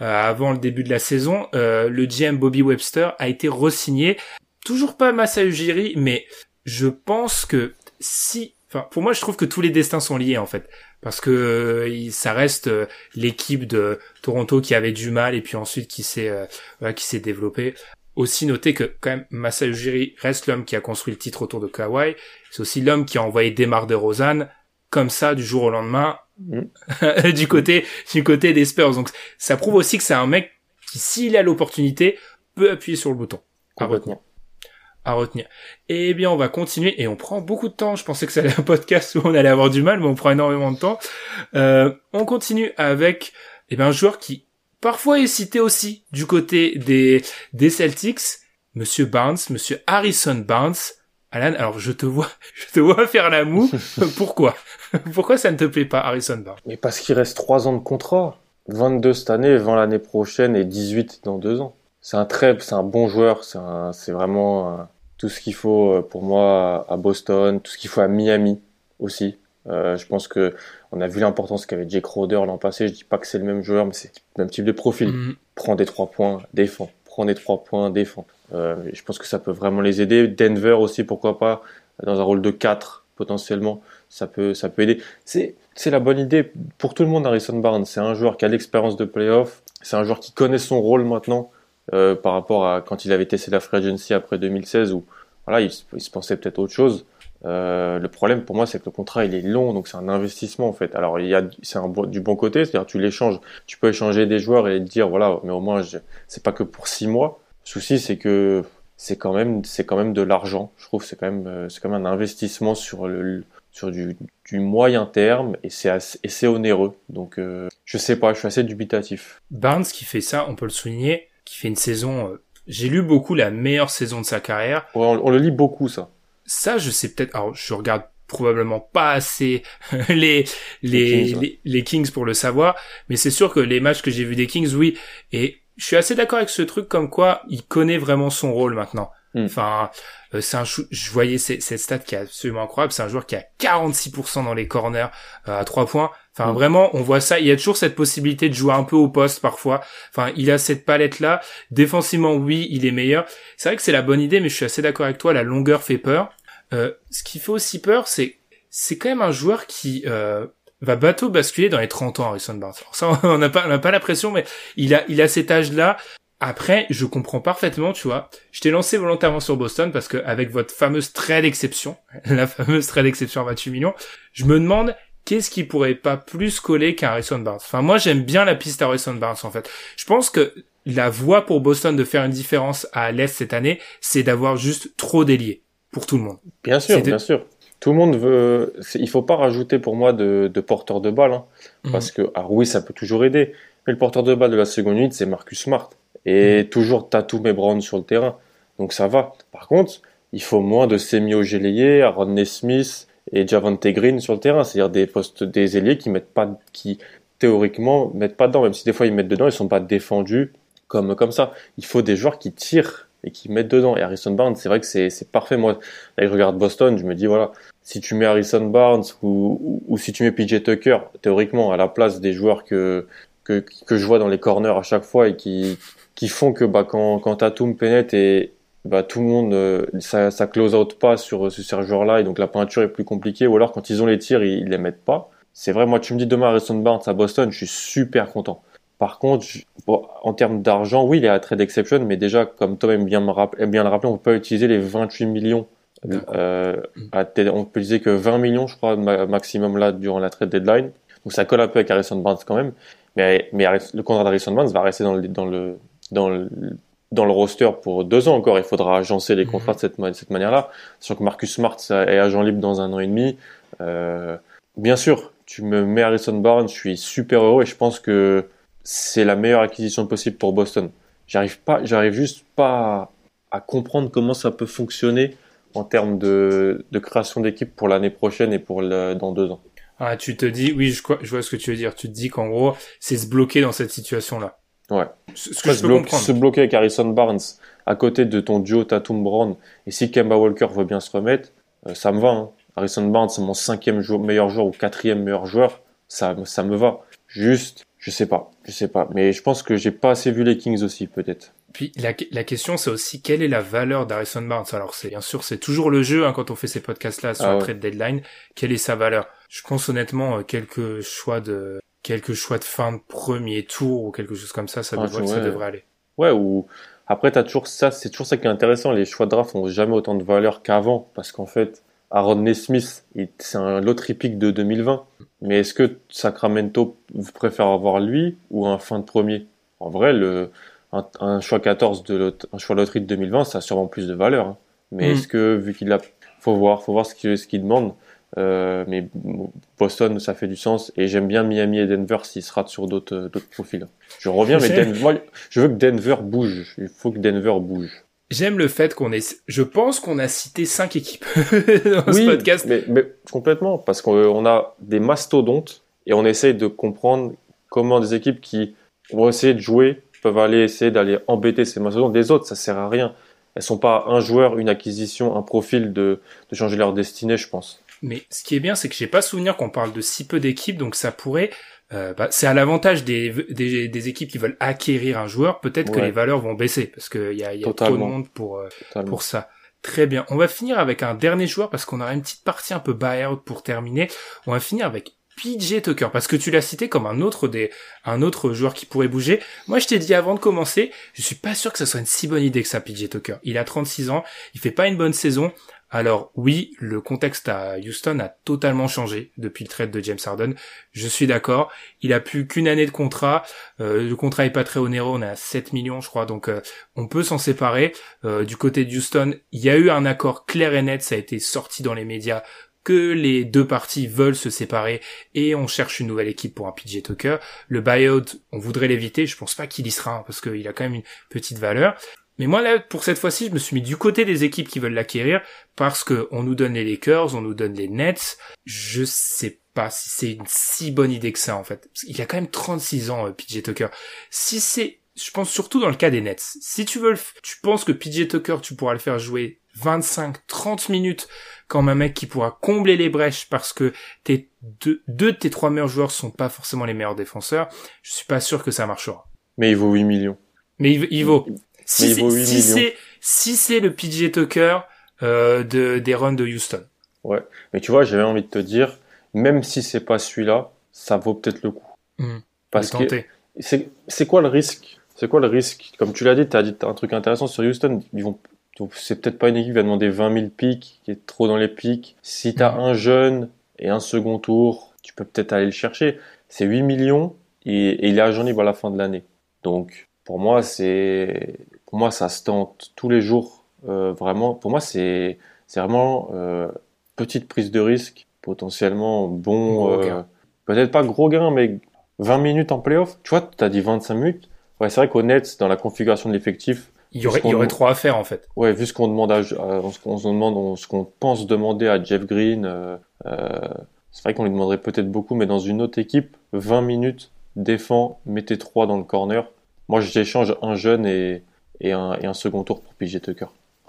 euh, avant le début de la saison. Euh, le GM Bobby Webster a été resigné. Toujours pas Massa Ujiri, mais je pense que si, enfin, pour moi, je trouve que tous les destins sont liés en fait, parce que euh, ça reste l'équipe de Toronto qui avait du mal et puis ensuite qui s'est qui s'est développé. Aussi noter que quand même Massa Ujiri reste l'homme qui a construit le titre autour de Kawhi. C'est aussi l'homme qui a envoyé Demar de Rosanne comme ça du jour au lendemain Mm. du côté du côté des Spurs. Donc ça prouve aussi que c'est un mec qui, s'il a l'opportunité, peut appuyer sur le bouton. À retenir. À retenir. Eh bien, on va continuer et on prend beaucoup de temps. Je pensais que ça allait un podcast où on allait avoir du mal, mais on prend énormément de temps. Euh, on continue avec eh bien, un joueur qui parfois est cité aussi du côté des, des Celtics, Monsieur Barnes, Monsieur Harrison Barnes. Alan, alors je te vois, je te vois faire la moue. Pourquoi? Pourquoi ça ne te plaît pas, Harrison Barnes Mais parce qu'il reste 3 ans de contrat. 22 cette année, 20 l'année prochaine et 18 dans 2 ans. C'est un très, c'est un bon joueur. C'est vraiment euh, tout ce qu'il faut euh, pour moi à Boston, tout ce qu'il faut à Miami aussi. Euh, je pense que on a vu l'importance qu'avait Jake Roder l'an passé. Je dis pas que c'est le même joueur, mais c'est le même type de profil. Mm. Prends des trois points, défend. Prends des trois points, défend. Euh, je pense que ça peut vraiment les aider. Denver aussi, pourquoi pas, dans un rôle de 4 potentiellement ça peut, ça peut aider. C'est, c'est la bonne idée pour tout le monde, Harrison Barnes. C'est un joueur qui a l'expérience de playoff. C'est un joueur qui connaît son rôle maintenant euh, par rapport à quand il avait testé la free agency après 2016 où voilà, il, se pensait peut-être autre chose. Euh, le problème pour moi, c'est que le contrat il est long, donc c'est un investissement en fait. Alors il y a, c'est un du bon côté, c'est-à-dire tu l'échanges, tu peux échanger des joueurs et dire voilà, mais au moins c'est pas que pour six mois. Le souci c'est que c'est quand même, c'est quand même de l'argent. Je trouve c'est quand même, euh, c'est quand même un investissement sur le, sur du, du moyen terme et c'est et c'est onéreux. Donc euh, je sais pas, je suis assez dubitatif. Barnes qui fait ça, on peut le souligner, qui fait une saison. Euh, j'ai lu beaucoup la meilleure saison de sa carrière. on, le lit beaucoup ça. Ça, je sais peut-être. Alors, je regarde probablement pas assez les les, les, Kings, les, Kings pour le savoir, mais c'est sûr que les matchs que j'ai vus des Kings, oui. Et je suis assez d'accord avec ce truc comme quoi il connaît vraiment son rôle maintenant. Hmm. Enfin, euh, c'est un je voyais cette stat qui est absolument incroyable. C'est un joueur qui a 46% dans les corners euh, à trois points. Enfin, mm. vraiment, on voit ça. Il y a toujours cette possibilité de jouer un peu au poste parfois. Enfin, il a cette palette là. Défensivement, oui, il est meilleur. C'est vrai que c'est la bonne idée, mais je suis assez d'accord avec toi. La longueur fait peur. Euh, ce qui fait aussi peur, c'est c'est quand même un joueur qui va bateau basculer dans les 30 ans, Harrison Barnes. ça, on n'a pas, on n'a pas la pression, mais il a, il a cet âge-là. Après, je comprends parfaitement, tu vois. Je t'ai lancé volontairement sur Boston parce que avec votre fameuse trade exception, la fameuse trade exception à 28 millions, je me demande qu'est-ce qui pourrait pas plus coller qu'un Harrison Barnes. Enfin, moi, j'aime bien la piste Harrison Barnes, en fait. Je pense que la voie pour Boston de faire une différence à l'Est cette année, c'est d'avoir juste trop d'ailiers pour tout le monde. Bien sûr, bien sûr. Tout le monde veut. Il faut pas rajouter pour moi de, de porteur de balle, hein, mhm. parce que ah oui, ça peut toujours aider. Mais le porteur de balle de la seconde unité, c'est Marcus Smart et mm. toujours Tatum et Brown sur le terrain. Donc ça va. Par contre, il faut moins de Semio Gélayé, Rodney Smith et Javante Green sur le terrain, c'est-à-dire des postes des ailiers qui mettent pas qui théoriquement mettent pas dedans, même si des fois ils mettent dedans, ils sont pas défendus comme comme ça. Il faut des joueurs qui tirent et qui mettent dedans. Et Harrison Barnes, c'est vrai que c'est parfait. Moi, là, je regarde Boston, je me dis voilà, si tu mets Harrison Barnes ou, ou, si tu mets PJ Tucker, théoriquement à la place des joueurs que que que je vois dans les corners à chaque fois et qui qui font que bah, quand, quand Tatum pénètre et bah, tout le monde, euh, ça, close out pas sur, sur ces joueurs-là et donc la peinture est plus compliquée ou alors quand ils ont les tirs, ils, les mettent pas. C'est vrai, moi tu me dis demain Harrison Barnes à Boston, je suis super content Par contre, en termes d'argent, oui, il est à trade exception, mais déjà, comme Tom aime bien, me bien le rappeler, on peut pas utiliser les 28 millions. Euh, à, on peut utiliser que 20 millions, je crois, maximum là durant la trade deadline. Donc ça colle un peu avec Harrison Barnes quand même. Mais, mais le contrat d'Harrison Barnes va rester dans le, dans le, dans le, dans le roster pour deux ans encore. Il faudra agencer les contrats de cette, cette manière-là. Sachant que Marcus Smart est agent libre dans un an et demi. Euh, bien sûr, tu me mets Harrison Barnes, je suis super heureux et je pense que c'est la meilleure acquisition possible pour Boston. J'arrive pas, j'arrive juste pas à, comprendre comment ça peut fonctionner en termes de, de création d'équipe pour l'année prochaine et pour le, dans deux ans. Ah, tu te dis, oui, je, je vois ce que tu veux dire. Tu te dis qu'en gros, c'est se bloquer dans cette situation-là. Ouais. Ce, que je se bloquer avec Harrison Barnes à côté de ton duo Tatum Brown et si Kemba Walker veut bien se remettre, euh, ça me va. Hein. Harrison Barnes, c'est mon cinquième meilleur joueur ou quatrième meilleur joueur. Ça, ça me va. Juste, je sais pas, je sais pas. Mais je pense que j'ai pas assez vu les Kings aussi, peut-être. Puis la, la question, c'est aussi quelle est la valeur d'Harrison Barnes? Alors c'est bien sûr, c'est toujours le jeu hein, quand on fait ces podcasts-là sur ah la trade deadline. Quelle est sa valeur? Je pense honnêtement euh, quelques choix de quelques choix de fin de premier tour ou quelque chose comme ça, ça, ah, devrait, ça devrait aller. Ouais, ou après t'as toujours ça, c'est toujours ça qui est intéressant. Les choix de draft ont jamais autant de valeur qu'avant parce qu'en fait, Aaron Smith, c'est un l'autre pick de 2020. Mais est-ce que Sacramento préfère avoir lui ou un fin de premier? En vrai, le un, choix 14 de un choix loterie de 2020, ça a sûrement plus de valeur. Hein. Mais mm. est-ce que vu qu'il a, faut voir, faut voir ce qu'il ce qu'il demande. Euh, mais Boston, ça fait du sens. Et j'aime bien Miami et Denver s'ils se ratent sur d'autres d'autres profils. Je reviens, mais Denver, je veux que Denver bouge. Il faut que Denver bouge. J'aime le fait qu'on ait, je pense qu'on a cité cinq équipes dans ce podcast. Mais, mais complètement, parce qu'on a des mastodontes et on essaye de comprendre comment des équipes qui vont essayer de jouer peuvent aller essayer d'aller embêter ces mastodontes. des autres, ça sert à rien. Elles sont pas un joueur, une acquisition, un profil de, de changer leur destinée, je pense. Mais ce qui est bien, c'est que j'ai pas souvenir qu'on parle de si peu d'équipes, donc ça pourrait. Euh, bah, c'est à l'avantage des, des, des, équipes qui veulent acquérir un joueur. Peut-être que les valeurs vont baisser parce qu'il y a, y a trop de monde pour euh, pour ça. Très bien. On va finir avec un dernier joueur parce qu'on aura une petite partie un peu buyout pour terminer. On va finir avec PJ Tucker parce que tu l'as cité comme un autre des un autre joueur qui pourrait bouger. Moi, je t'ai dit avant de commencer, je suis pas sûr que ça soit une si bonne idée que ça PJ Tucker. Il a 36 ans, il fait pas une bonne saison. Alors oui, le contexte à Houston a totalement changé depuis le trade de James Harden. Je suis d'accord. Il a plus qu'une année de contrat. Euh, le contrat est pas très onéreux. On est à 7 millions, je crois. Donc euh, on peut s'en séparer. Euh, du côté de Houston, il y a eu un accord clair et net. Ça a été sorti dans les médias que les deux parties veulent se séparer et on cherche une nouvelle équipe pour un PJ Tucker. Le buyout, on voudrait l'éviter. Je pense pas qu'il y sera hein, parce qu'il a quand même une petite valeur. Mais moi là, pour cette fois-ci, je me suis mis du côté des équipes qui veulent l'acquérir parce que on nous donne les Lakers, on nous donne les Nets. Je sais pas si c'est une si bonne idée que ça en fait. Il a quand même 36 ans, euh, PJ Tucker. Si c'est, je pense surtout dans le cas des Nets. Si tu veux, tu penses que PJ Tucker, tu pourras le faire jouer 25, 30 minutes comme un mec qui pourra combler les brèches parce que tes deux, deux de tes trois meilleurs joueurs sont pas forcément les meilleurs défenseurs. Je suis pas sûr que ça marchera. Mais il vaut 8 millions. Mais il, vaut. Si c'est si c'est le PJ Tucker euh, de des runs de Houston. Ouais, mais tu vois, j'avais envie de te dire, même si c'est pas celui-là, ça vaut peut-être le coup. Mmh. Parce que c'est quoi le risque? C'est quoi le risque? Comme tu l'as dit, tu as dit un truc intéressant sur Houston. Ils vont c'est peut-être pas une équipe qui va demander 20 000 pics, qui est trop dans les pics. Si tu as mmh. un jeune et un second tour, tu peux peut-être aller le chercher. C'est 8 millions et, et il est agent libre à la fin de l'année. Donc, pour moi, c'est pour moi, ça se tente tous les jours. Euh, vraiment, pour moi, c'est vraiment euh, petite prise de risque, potentiellement bon. Euh, peut-être pas gros gain, mais 20 minutes en playoff. Tu vois, tu as dit 25 minutes. Ouais, c'est vrai qu'au net, dans la configuration de l'effectif, il y aurait, il y aurait trop à faire en fait. Ouais, vu ce qu'on demande à, ce qu'on demande, ce qu'on pense demander à Jeff Green, euh, c'est vrai qu'on lui demanderait peut-être beaucoup, mais dans une autre équipe, 20 minutes, défend, mettez 3 dans le corner. Moi, j'échange un jeune et et un, et un second tour pour PJ Tucker.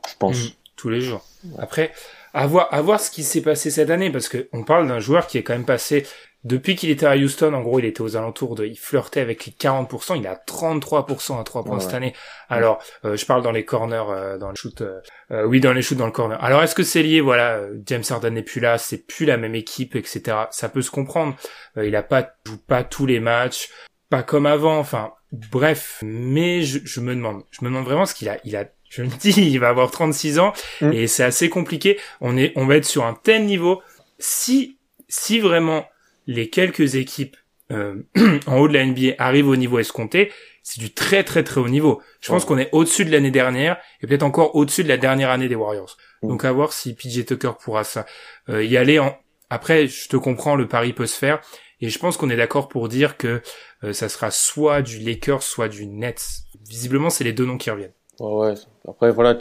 Je pense. Mm, tous les jours. Après, à voir, à voir ce qui s'est passé cette année, parce que on parle d'un joueur qui est quand même passé, depuis qu'il était à Houston, en gros, il était aux alentours de, il flirtait avec les 40%, il a 33% à 3 points cette année. Alors, euh, je parle dans les corners, euh, dans le shoot, euh, oui, dans les shoots dans le corner. Alors, est-ce que c'est lié, voilà, James Harden n'est plus là, c'est plus la même équipe, etc. Ça peut se comprendre. il a pas, joue pas tous les matchs pas comme avant. Enfin, bref. Mais je, je me demande, je me demande vraiment ce qu'il a. Il a, je me dis, il va avoir 36 ans Mm. et c'est assez compliqué. On est, on va être sur un tel niveau. Si, si vraiment les quelques équipes euh, en haut de la NBA arrivent au niveau escompté, c'est du très très très haut niveau. Je pense qu'on est au-dessus de l'année dernière et peut-être encore au-dessus de la dernière année des Warriors. Mm. Donc à voir si PJ Tucker pourra ça euh, y aller. En... Après, je te comprends, le pari peut se faire et je pense qu'on est d'accord pour dire que euh, ça sera soit du Lakers, soit du Nets. Visiblement, c'est les deux noms qui reviennent. Ouais, ouais. Après, voilà,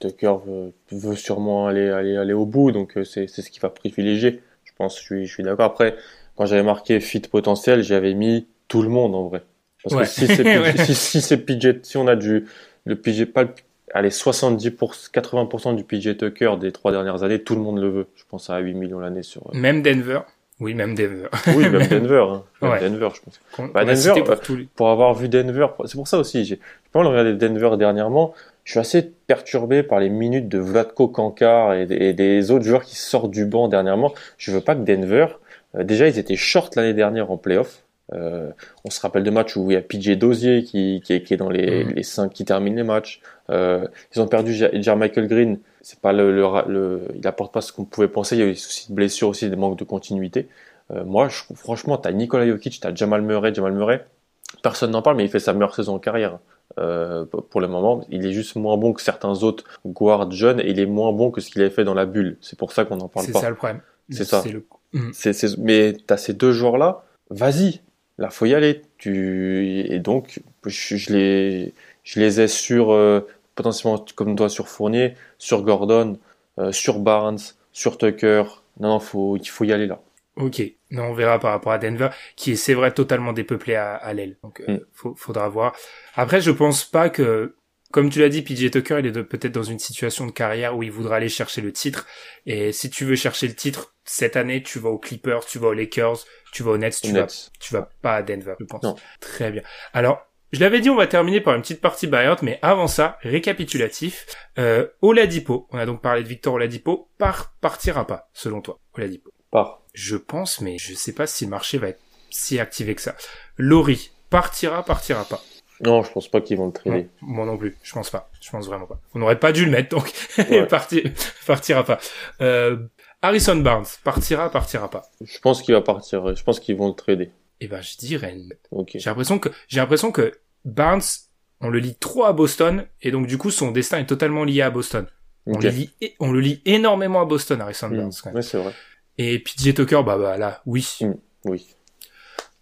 Tucker veut, veut sûrement aller, aller, aller au bout, donc euh, c'est, ce qu'il va privilégier. Je pense, je suis, je suis d'accord. Après, quand j'avais marqué fit potentiel, j'avais mis tout le monde en vrai. Parce Ouais. que si c'est, PJ Ouais. si, si c'est PJ, si on a du, le PJ, pas le, allez, 70 pour, 80% du PJ Tucker des trois dernières années, tout le monde le veut. Je pense à 8 millions l'année sur, euh, Même Denver. Oui, même Denver. oui, même Denver, hein. Même Ouais. Denver, je pense. Bah, on Denver, pour euh, tous les- pour avoir vu Denver, c'est pour ça aussi, j'ai pas mal regardé Denver dernièrement. Je suis assez perturbé par les minutes de Vladko Kankar et, des- et des autres joueurs qui sortent du banc dernièrement. Je veux pas que Denver, euh, déjà ils étaient short l'année dernière en playoff. Euh, on se rappelle de matchs où il y a PJ Dozier qui, qui, est, qui est dans les, les cinq qui terminent les matchs. Euh, ils ont perdu Jar Michael Green. C'est pas le, le, le- il apporte pas ce qu'on pouvait penser. Il y a eu des soucis de blessure aussi, des manques de continuité. Euh, moi, je, franchement, t'as Nikola Jokic, t'as Jamal Murray, Jamal Murray. Personne n'en parle, mais il fait sa meilleure saison en carrière. Euh, pour le moment, il est juste moins bon que certains autres guards jeunes et il est moins bon que ce qu'il avait fait dans la bulle. C'est pour ça qu'on n'en parle C'est pas. ça le problème. C'est ça. le... Mm. C'est, c'est- mais t'as ces deux joueurs-là, vas-y, là faut y aller. Tu et donc je, je les je les ai sur euh, potentiellement comme toi sur Fournier, sur Gordon, euh, sur Barnes, sur Tucker. Non, non, faut il faut y aller là. Ok. Non, on verra par rapport à Denver, qui est, c'est vrai, totalement dépeuplé à, à l'aile. Donc, euh, Mm. faut- faudra voir. Après, je pense pas que, comme tu l'as dit, PJ Tucker, il est peut-être dans une situation de carrière où il voudra aller chercher le titre. Et si tu veux chercher le titre, cette année, tu vas aux Clippers, tu vas aux Lakers, tu vas aux Nets, tu vas Nets. tu vas pas à Denver, je pense. Non. Très bien. Alors, je l'avais dit, on va terminer par une petite partie buyout, mais avant ça, récapitulatif. Euh, Oladipo, on a donc parlé de Victor Oladipo, par partira pas, selon toi, Oladipo. Part. Je pense, mais je sais pas si le marché va être si activé que ça. Laurie, partira, partira pas. Non, je pense pas qu'ils vont le trader. Moi non plus, je pense pas. Je pense vraiment pas. On n'aurait pas dû le mettre, donc Ouais. Partira pas. Euh, Harrison Barnes, partira, partira pas. Je pense qu'il va partir. Je pense qu'ils vont le trader. Eh ben, je dirais Ok. J'ai l'impression que j'ai l'impression que Barnes, on le lit trop à Boston et donc du coup son destin est totalement lié à Boston. On, le lit, on le lit énormément à Boston, Harrison Hmm. Barnes. Quand même. Ouais, c'est vrai. Et PJ Tucker, bah bah là, oui. Hmm. Oui.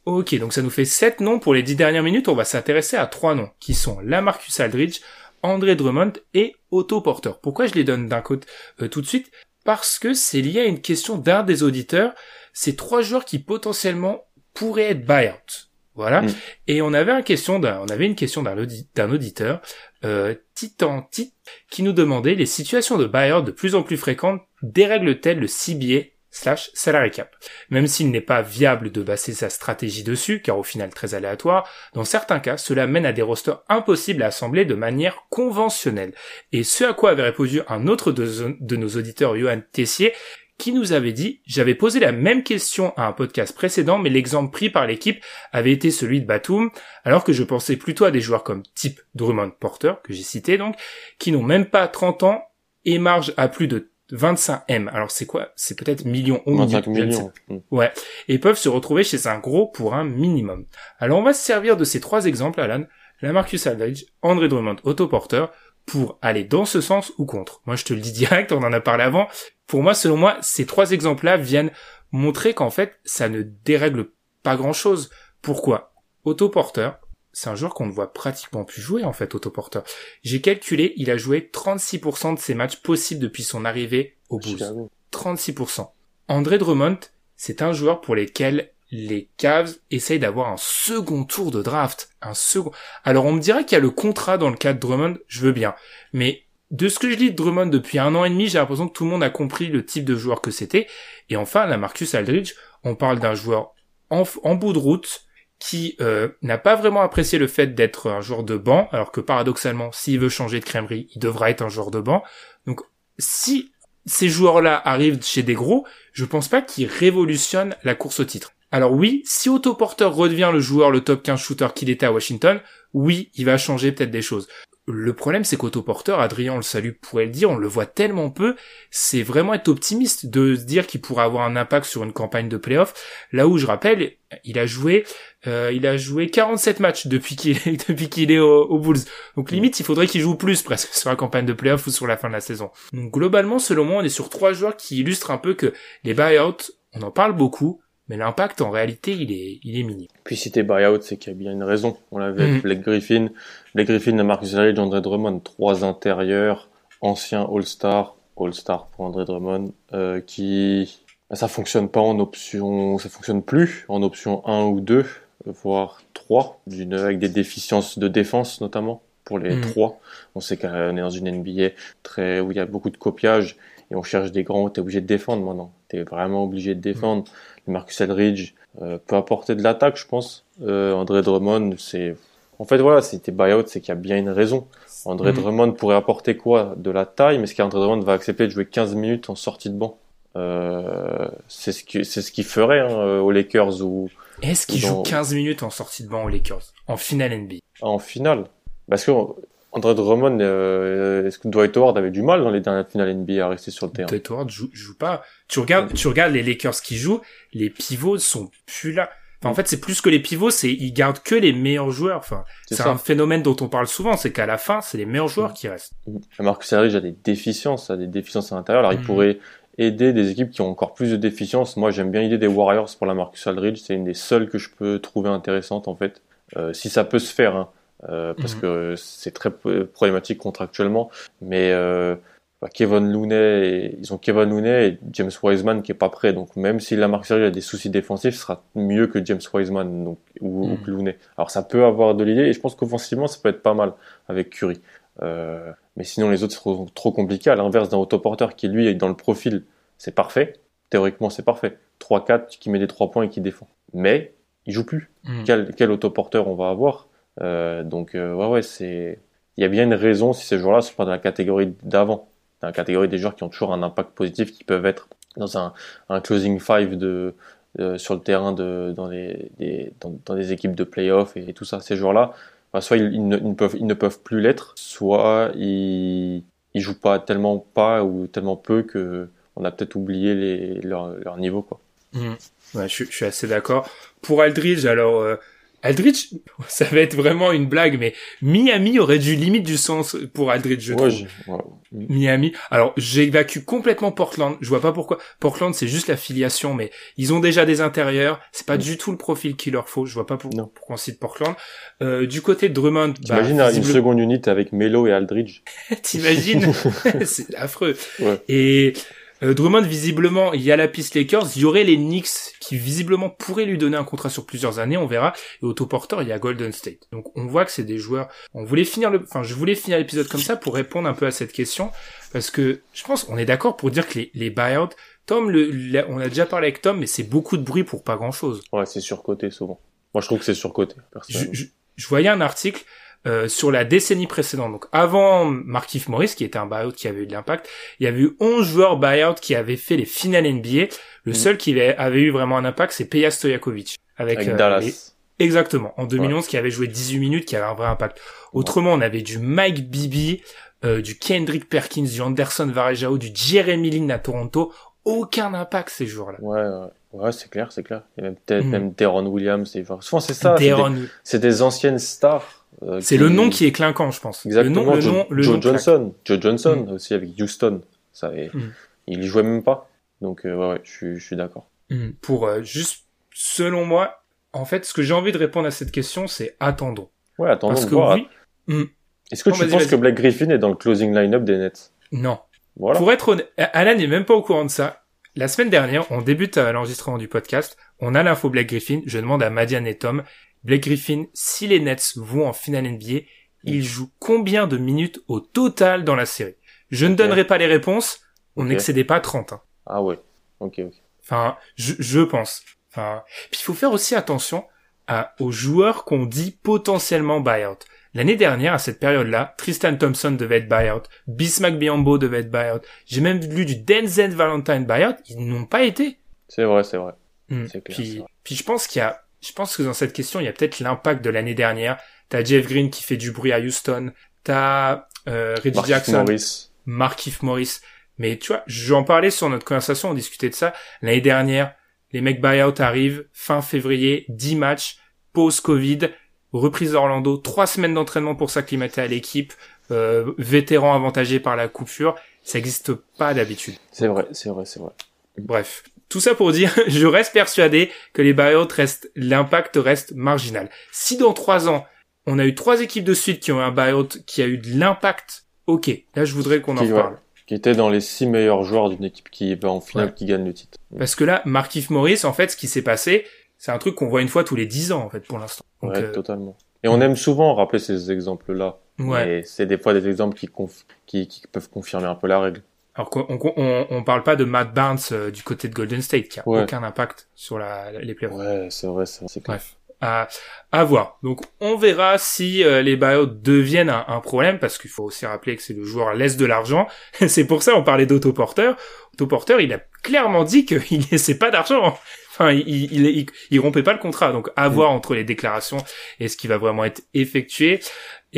Ok, donc ça nous fait sept noms pour les dix dernières minutes. On va s'intéresser à trois noms qui sont Lamarcus Aldridge, André Drummond et Otto Porter. Pourquoi je les donne d'un côté euh, tout de suite? Parce que c'est lié à une question d'un des auditeurs. Ces trois joueurs qui potentiellement pourraient être buyout. Voilà. Mm. Et on avait une question d'un, on avait une question d'un, audi- d'un auditeur, euh, Titan Tit, qui nous demandait les situations de buyout de plus en plus fréquentes dérèglent-elles le CBA slash salary cap? Même s'il n'est pas viable de baser sa stratégie dessus, car au final très aléatoire, dans certains cas, cela mène à des rosters impossibles à assembler de manière conventionnelle. Et ce à quoi avait répondu un autre de, de nos auditeurs, Johan Tessier, qui nous avait dit, j'avais posé la même question à un podcast précédent, mais l'exemple pris par l'équipe avait été celui de Batum, alors que je pensais plutôt à des joueurs comme type Drummond Porter, que j'ai cité donc, qui n'ont même pas 30 ans et marge à plus de 25 M. Alors c'est quoi? C'est peut-être millions ou 25 millions. Hmm. Ouais, et peuvent se retrouver chez un gros pour un minimum. Alors on va se servir de ces trois exemples, Alan, Lamarcus Aldridge, André Drummond, Otto Porter, pour aller dans ce sens ou contre. Moi je te le dis direct, on en a parlé avant. Pour moi, selon moi, ces trois exemples-là viennent montrer qu'en fait, ça ne dérègle pas grand-chose. Pourquoi? Otto Porter, c'est un joueur qu'on ne voit pratiquement plus jouer en fait, Otto Porter. J'ai calculé, il a joué 36% de ses matchs possibles depuis son arrivée au Bulls. Chicago. 36%. André Drummond, c'est un joueur pour lesquels les Cavs essayent d'avoir un second tour de draft. Un second. Alors on me dirait qu'il y a le contrat dans le cas de Drummond, je veux bien. Mais de ce que je lis de Drummond depuis un an et demi, j'ai l'impression que tout le monde a compris le type de joueur que c'était. Et enfin, la Marcus Aldridge, on parle d'un joueur en, bout de route qui euh, n'a pas vraiment apprécié le fait d'être un joueur de banc, alors que paradoxalement, s'il veut changer de crèmerie, il devra être un joueur de banc. Donc, si ces joueurs-là arrivent chez des gros, je pense pas qu'ils révolutionnent la course au titre. Alors oui, si Otto Porter redevient le joueur, le top 15 shooter qu'il était à Washington, oui, il va changer peut-être des choses. Le problème, c'est qu'Otto Porter, Adrien, le salue, pourrait le dire, on le voit tellement peu, c'est vraiment être optimiste de se dire qu'il pourrait avoir un impact sur une campagne de playoff. Là où je rappelle, il a joué, euh, il a joué 47 matchs depuis qu'il est, est au, Bulls. Donc limite, il faudrait qu'il joue plus presque sur la campagne de playoff ou sur la fin de la saison. Donc globalement, selon moi, on est sur trois joueurs qui illustrent un peu que les buyouts, on en parle beaucoup, mais l'impact en réalité il est il est minime. Puis si t'es buyout, c'est qu'il y a bien une raison. On l'avait avec mm. Griffin, les Griffin, Marcus Aldridge, André Drummond, trois intérieurs, anciens All-Star, All-Star pour André Drummond, euh, qui bah, ça fonctionne pas en option, ça fonctionne plus en option 1 ou 2, voire 3, avec des déficiences de défense notamment pour les mm. trois. On sait qu'on est dans une NBA très où il y a beaucoup de copiage et on cherche des grands, t'es obligé de défendre maintenant. T'es vraiment obligé de défendre. Marcus Aldridge euh, peut apporter de l'attaque, je pense. Euh, André Drummond, c'est... En fait, voilà, si t'es buyout, c'est qu'il y a bien une raison. André mm. Drummond pourrait apporter quoi? De la taille, mais est-ce qu'André Drummond va accepter de jouer 15 minutes en sortie de banc euh, c'est ce qui c'est ce qu'il ferait hein, aux Lakers ou est-ce qu'il joue 15 minutes en sortie de banc aux Lakers? En finale NBA en finale parce que André Drummond, euh, est-ce que Dwight Howard avait du mal dans les dernières finales NBA à rester sur le terrain? Dwight Howard joue, joue pas. Tu regardes, tu regardes les Lakers qui jouent, les pivots sont plus là. Enfin, en fait, c'est plus que les pivots, c'est ils gardent que les meilleurs joueurs. Enfin, c'est un phénomène dont on parle souvent, c'est qu'à la fin, c'est les meilleurs joueurs qui restent. Marcus Aldridge a des déficiences, a des déficiences à l'intérieur. Alors, il mm. pourrait aider des équipes qui ont encore plus de déficiences. Moi, j'aime bien l'idée des Warriors pour la Marcus Aldridge. C'est une des seules que je peux trouver intéressante, en fait. Euh, si ça peut se faire, hein. Euh, parce mhm. que c'est très problématique contractuellement. Mais euh, bah, Kevin Looney, ils ont Kevin Looney et James Wiseman qui est pas prêt. Donc même si la marque a des soucis défensifs, ce sera mieux que James Wiseman donc, ou, mhm. que Looney. Alors ça peut avoir de l'idée et je pense qu'offensivement ça peut être pas mal avec Curry. Euh, mais sinon les autres seront trop compliqués. À l'inverse d'un autoporteur qui lui est dans le profil, c'est parfait. Théoriquement c'est parfait. 3-4 qui met des 3 points et qui défend. Mais il joue plus. Mhm. Quel, quel autoporteur on va avoir? Donc euh, ouais ouais c'est il y a bien une raison si ces joueurs-là sont pas dans la catégorie d'avant, dans la catégorie des joueurs qui ont toujours un impact positif, qui peuvent être dans un, un closing five de euh, sur le terrain de dans les des, dans, dans, des équipes de playoff et, tout ça. Ces joueurs-là, bah, soit ils, ne, peuvent ils ne peuvent plus l'être, soit ils ils jouent pas tellement pas ou tellement peu que on a peut-être oublié les, leur, leur niveau quoi. Mmh. Ouais, je, je, suis assez d'accord. Pour Aldridge, alors Aldridge, ça va être vraiment une blague, mais Miami aurait dû limite du sens pour Aldridge, je trouve. Miami. Alors, j'évacue complètement Portland. Je vois pas pourquoi. Portland, c'est juste la filiation, mais ils ont déjà des intérieurs. C'est pas mm. du tout le profil qu'il leur faut. Je vois pas pour, pourquoi on cite Portland. Euh, du côté de Drummond, bah, T'imagines une seconde unité avec Melo et Aldridge. T'imagines? c'est affreux. Et euh, Drummond, visiblement, il y a la piste Lakers, il y aurait les Knicks qui visiblement pourraient lui donner un contrat sur plusieurs années, on verra. Et autoporteur, il y a Golden State. Donc on voit que c'est des joueurs. On voulait finir le, enfin je voulais finir l'épisode comme ça pour répondre un peu à cette question parce que je pense qu'on est d'accord pour dire que les, les buyouts, Tom, le, on a déjà parlé avec Tom, mais c'est beaucoup de bruit pour pas grand chose. Ouais, c'est surcoté souvent. Moi je trouve que c'est surcoté. Je, je voyais un article euh, sur la décennie précédente. Donc avant Markif Morris, qui était un buyout qui avait eu de l'impact, il y avait eu 11 joueurs buyout qui avaient fait les finales NBA. Le mm. seul qui avait eu vraiment un impact, c'est Peja Stojakovic. Avec, avec euh, Dallas. Exactement, en 2011, qui avait joué 18 minutes, qui avait un vrai impact. Autrement, on avait du Mike Bibby, euh, du Kendrick Perkins, du Anderson Varejao, du Jeremy Lin à Toronto. Aucun impact ces jours-là. Ouais, ouais. Ouais, c'est clair, c'est clair. Il y a même peut-être mm. même Deron Williams. C'est souvent c'est ça. C'est des, des, anciennes stars euh, c'est le nom qui est clinquant, je pense. Exactement. Le nom, le Joe, Johnson, Joe Johnson aussi avec Houston. Ça, mm. il y jouait même pas. Donc euh, ouais, ouais, je, suis d'accord. Mm. Pour euh, juste, selon moi, en fait, ce que j'ai envie de répondre à cette question, c'est attendons. Ouais, attendons. Parce que oui. Mm. Est-ce que tu penses que Black Griffin est dans le closing line-up des Nets? Non. Voilà. Pour être honnête, Alan n'est même pas au courant de ça. La semaine dernière, on débute à l'enregistrement du podcast. On a l'info Black Griffin. Je demande à Madiane et Tom Blake Griffin, si les Nets vont en finale NBA, il joue combien de minutes au total dans la série? Je ne donnerai pas les réponses, on n'excédait pas 30. Hein. Ah ouais, ok, ok. Enfin, je, je pense. Enfin, puis il faut faire aussi attention à, aux joueurs qu'on dit potentiellement buyout. L'année dernière, à cette période-là, Tristan Thompson devait être buyout, Bismack Biombo devait être buyout. J'ai même lu du Denzel Valentine buyout, ils n'ont pas été. C'est vrai, c'est vrai. Mm. C'est clair, puis, c'est vrai. puis je pense qu'il y a, je pense que dans cette question, il y a peut-être l'impact de l'année dernière. T'as Jeff Green qui fait du bruit à Houston. T'as euh, Reggie Markif Jackson, Morris. Markif Morris. Mais tu vois, j'en parlais sur notre conversation, on discutait de ça. L'année dernière, les mecs buyout arrivent fin février, 10 matchs, pause Covid, reprise d'Orlando, trois semaines d'entraînement pour s'acclimater à l'équipe, euh, vétéran avantagé par la coupure. Ça n'existe pas d'habitude. C'est vrai, c'est vrai, c'est vrai. Bref, tout ça pour dire, je reste persuadé que les buyouts restent, l'impact reste marginal. Si dans trois ans, on a eu trois équipes de suite qui ont eu un buyout qui a eu de l'impact, ok, là je voudrais qu'on en Qui, ouais. Qui était dans les six meilleurs joueurs d'une équipe qui va en finale, Ouais. qui gagne le titre. Parce que là, Markif Morris, en fait, ce qui s'est passé, c'est un truc qu'on voit une fois tous les dix ans, en fait, pour l'instant. Ouais, euh, totalement. Et on aime souvent rappeler ces exemples-là. ouais. Mais c'est des fois des exemples qui, conf- qui, qui peuvent confirmer un peu la règle. Alors qu'on on, on, parle pas de Matt Barnes euh, du côté de Golden State, qui a Ouais. aucun impact sur la, les playoffs. Ouais, c'est vrai, c'est clair. Bref, à, à voir. Donc on verra si euh, les buyouts deviennent un, un problème, parce qu'il faut aussi rappeler que c'est le joueur laisse de l'argent. c'est pour ça on parlait d'autoporteur. Autoporteur, il a clairement dit qu'il laissait pas d'argent. Enfin, il, il, il, il rompait pas le contrat. Donc à voir entre les déclarations et ce qui va vraiment être effectué.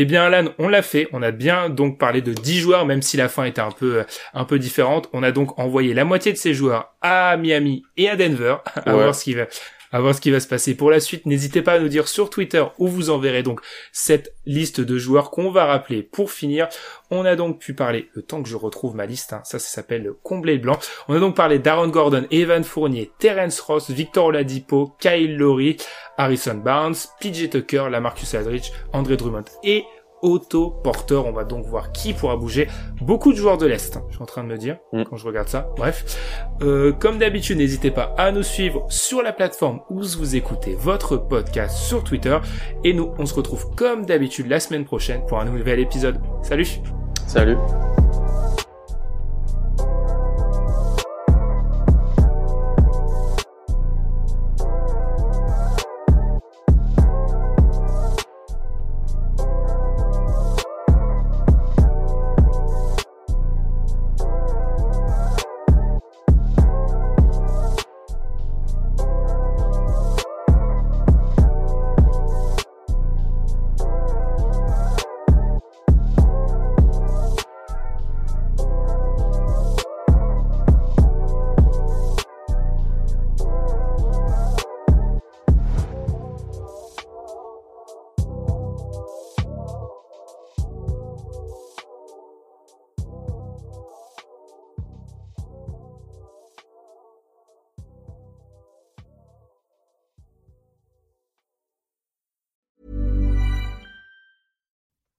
Eh bien, Alan, on l'a fait. On a bien donc parlé de 10 joueurs, même si la fin était un peu, un peu différente. On a donc envoyé la moitié de ces joueurs à Miami et à Denver, à Ouais. voir ce qui va, à voir ce qui va se passer pour la suite. N'hésitez pas à nous dire sur Twitter où vous enverrez donc cette liste de joueurs qu'on va rappeler pour finir. On a donc pu parler, le temps que je retrouve ma liste, hein, ça, ça s'appelle le combler le blanc. On a donc parlé d'Aaron Gordon, Evan Fournier, Terence Ross, Victor Oladipo, Kyle Lowry, Harrison Barnes, PJ Tucker, Lamarcus Aldridge, André Drummond et Otto Porter. On va donc voir qui pourra bouger. Beaucoup de joueurs de l'Est, hein, je suis en train de me dire, Mm. quand je regarde ça. Bref. Euh, comme d'habitude, n'hésitez pas à nous suivre sur la plateforme où vous écoutez votre podcast sur Twitter. Et nous, on se retrouve comme d'habitude la semaine prochaine pour un nouvel épisode. Salut Salut.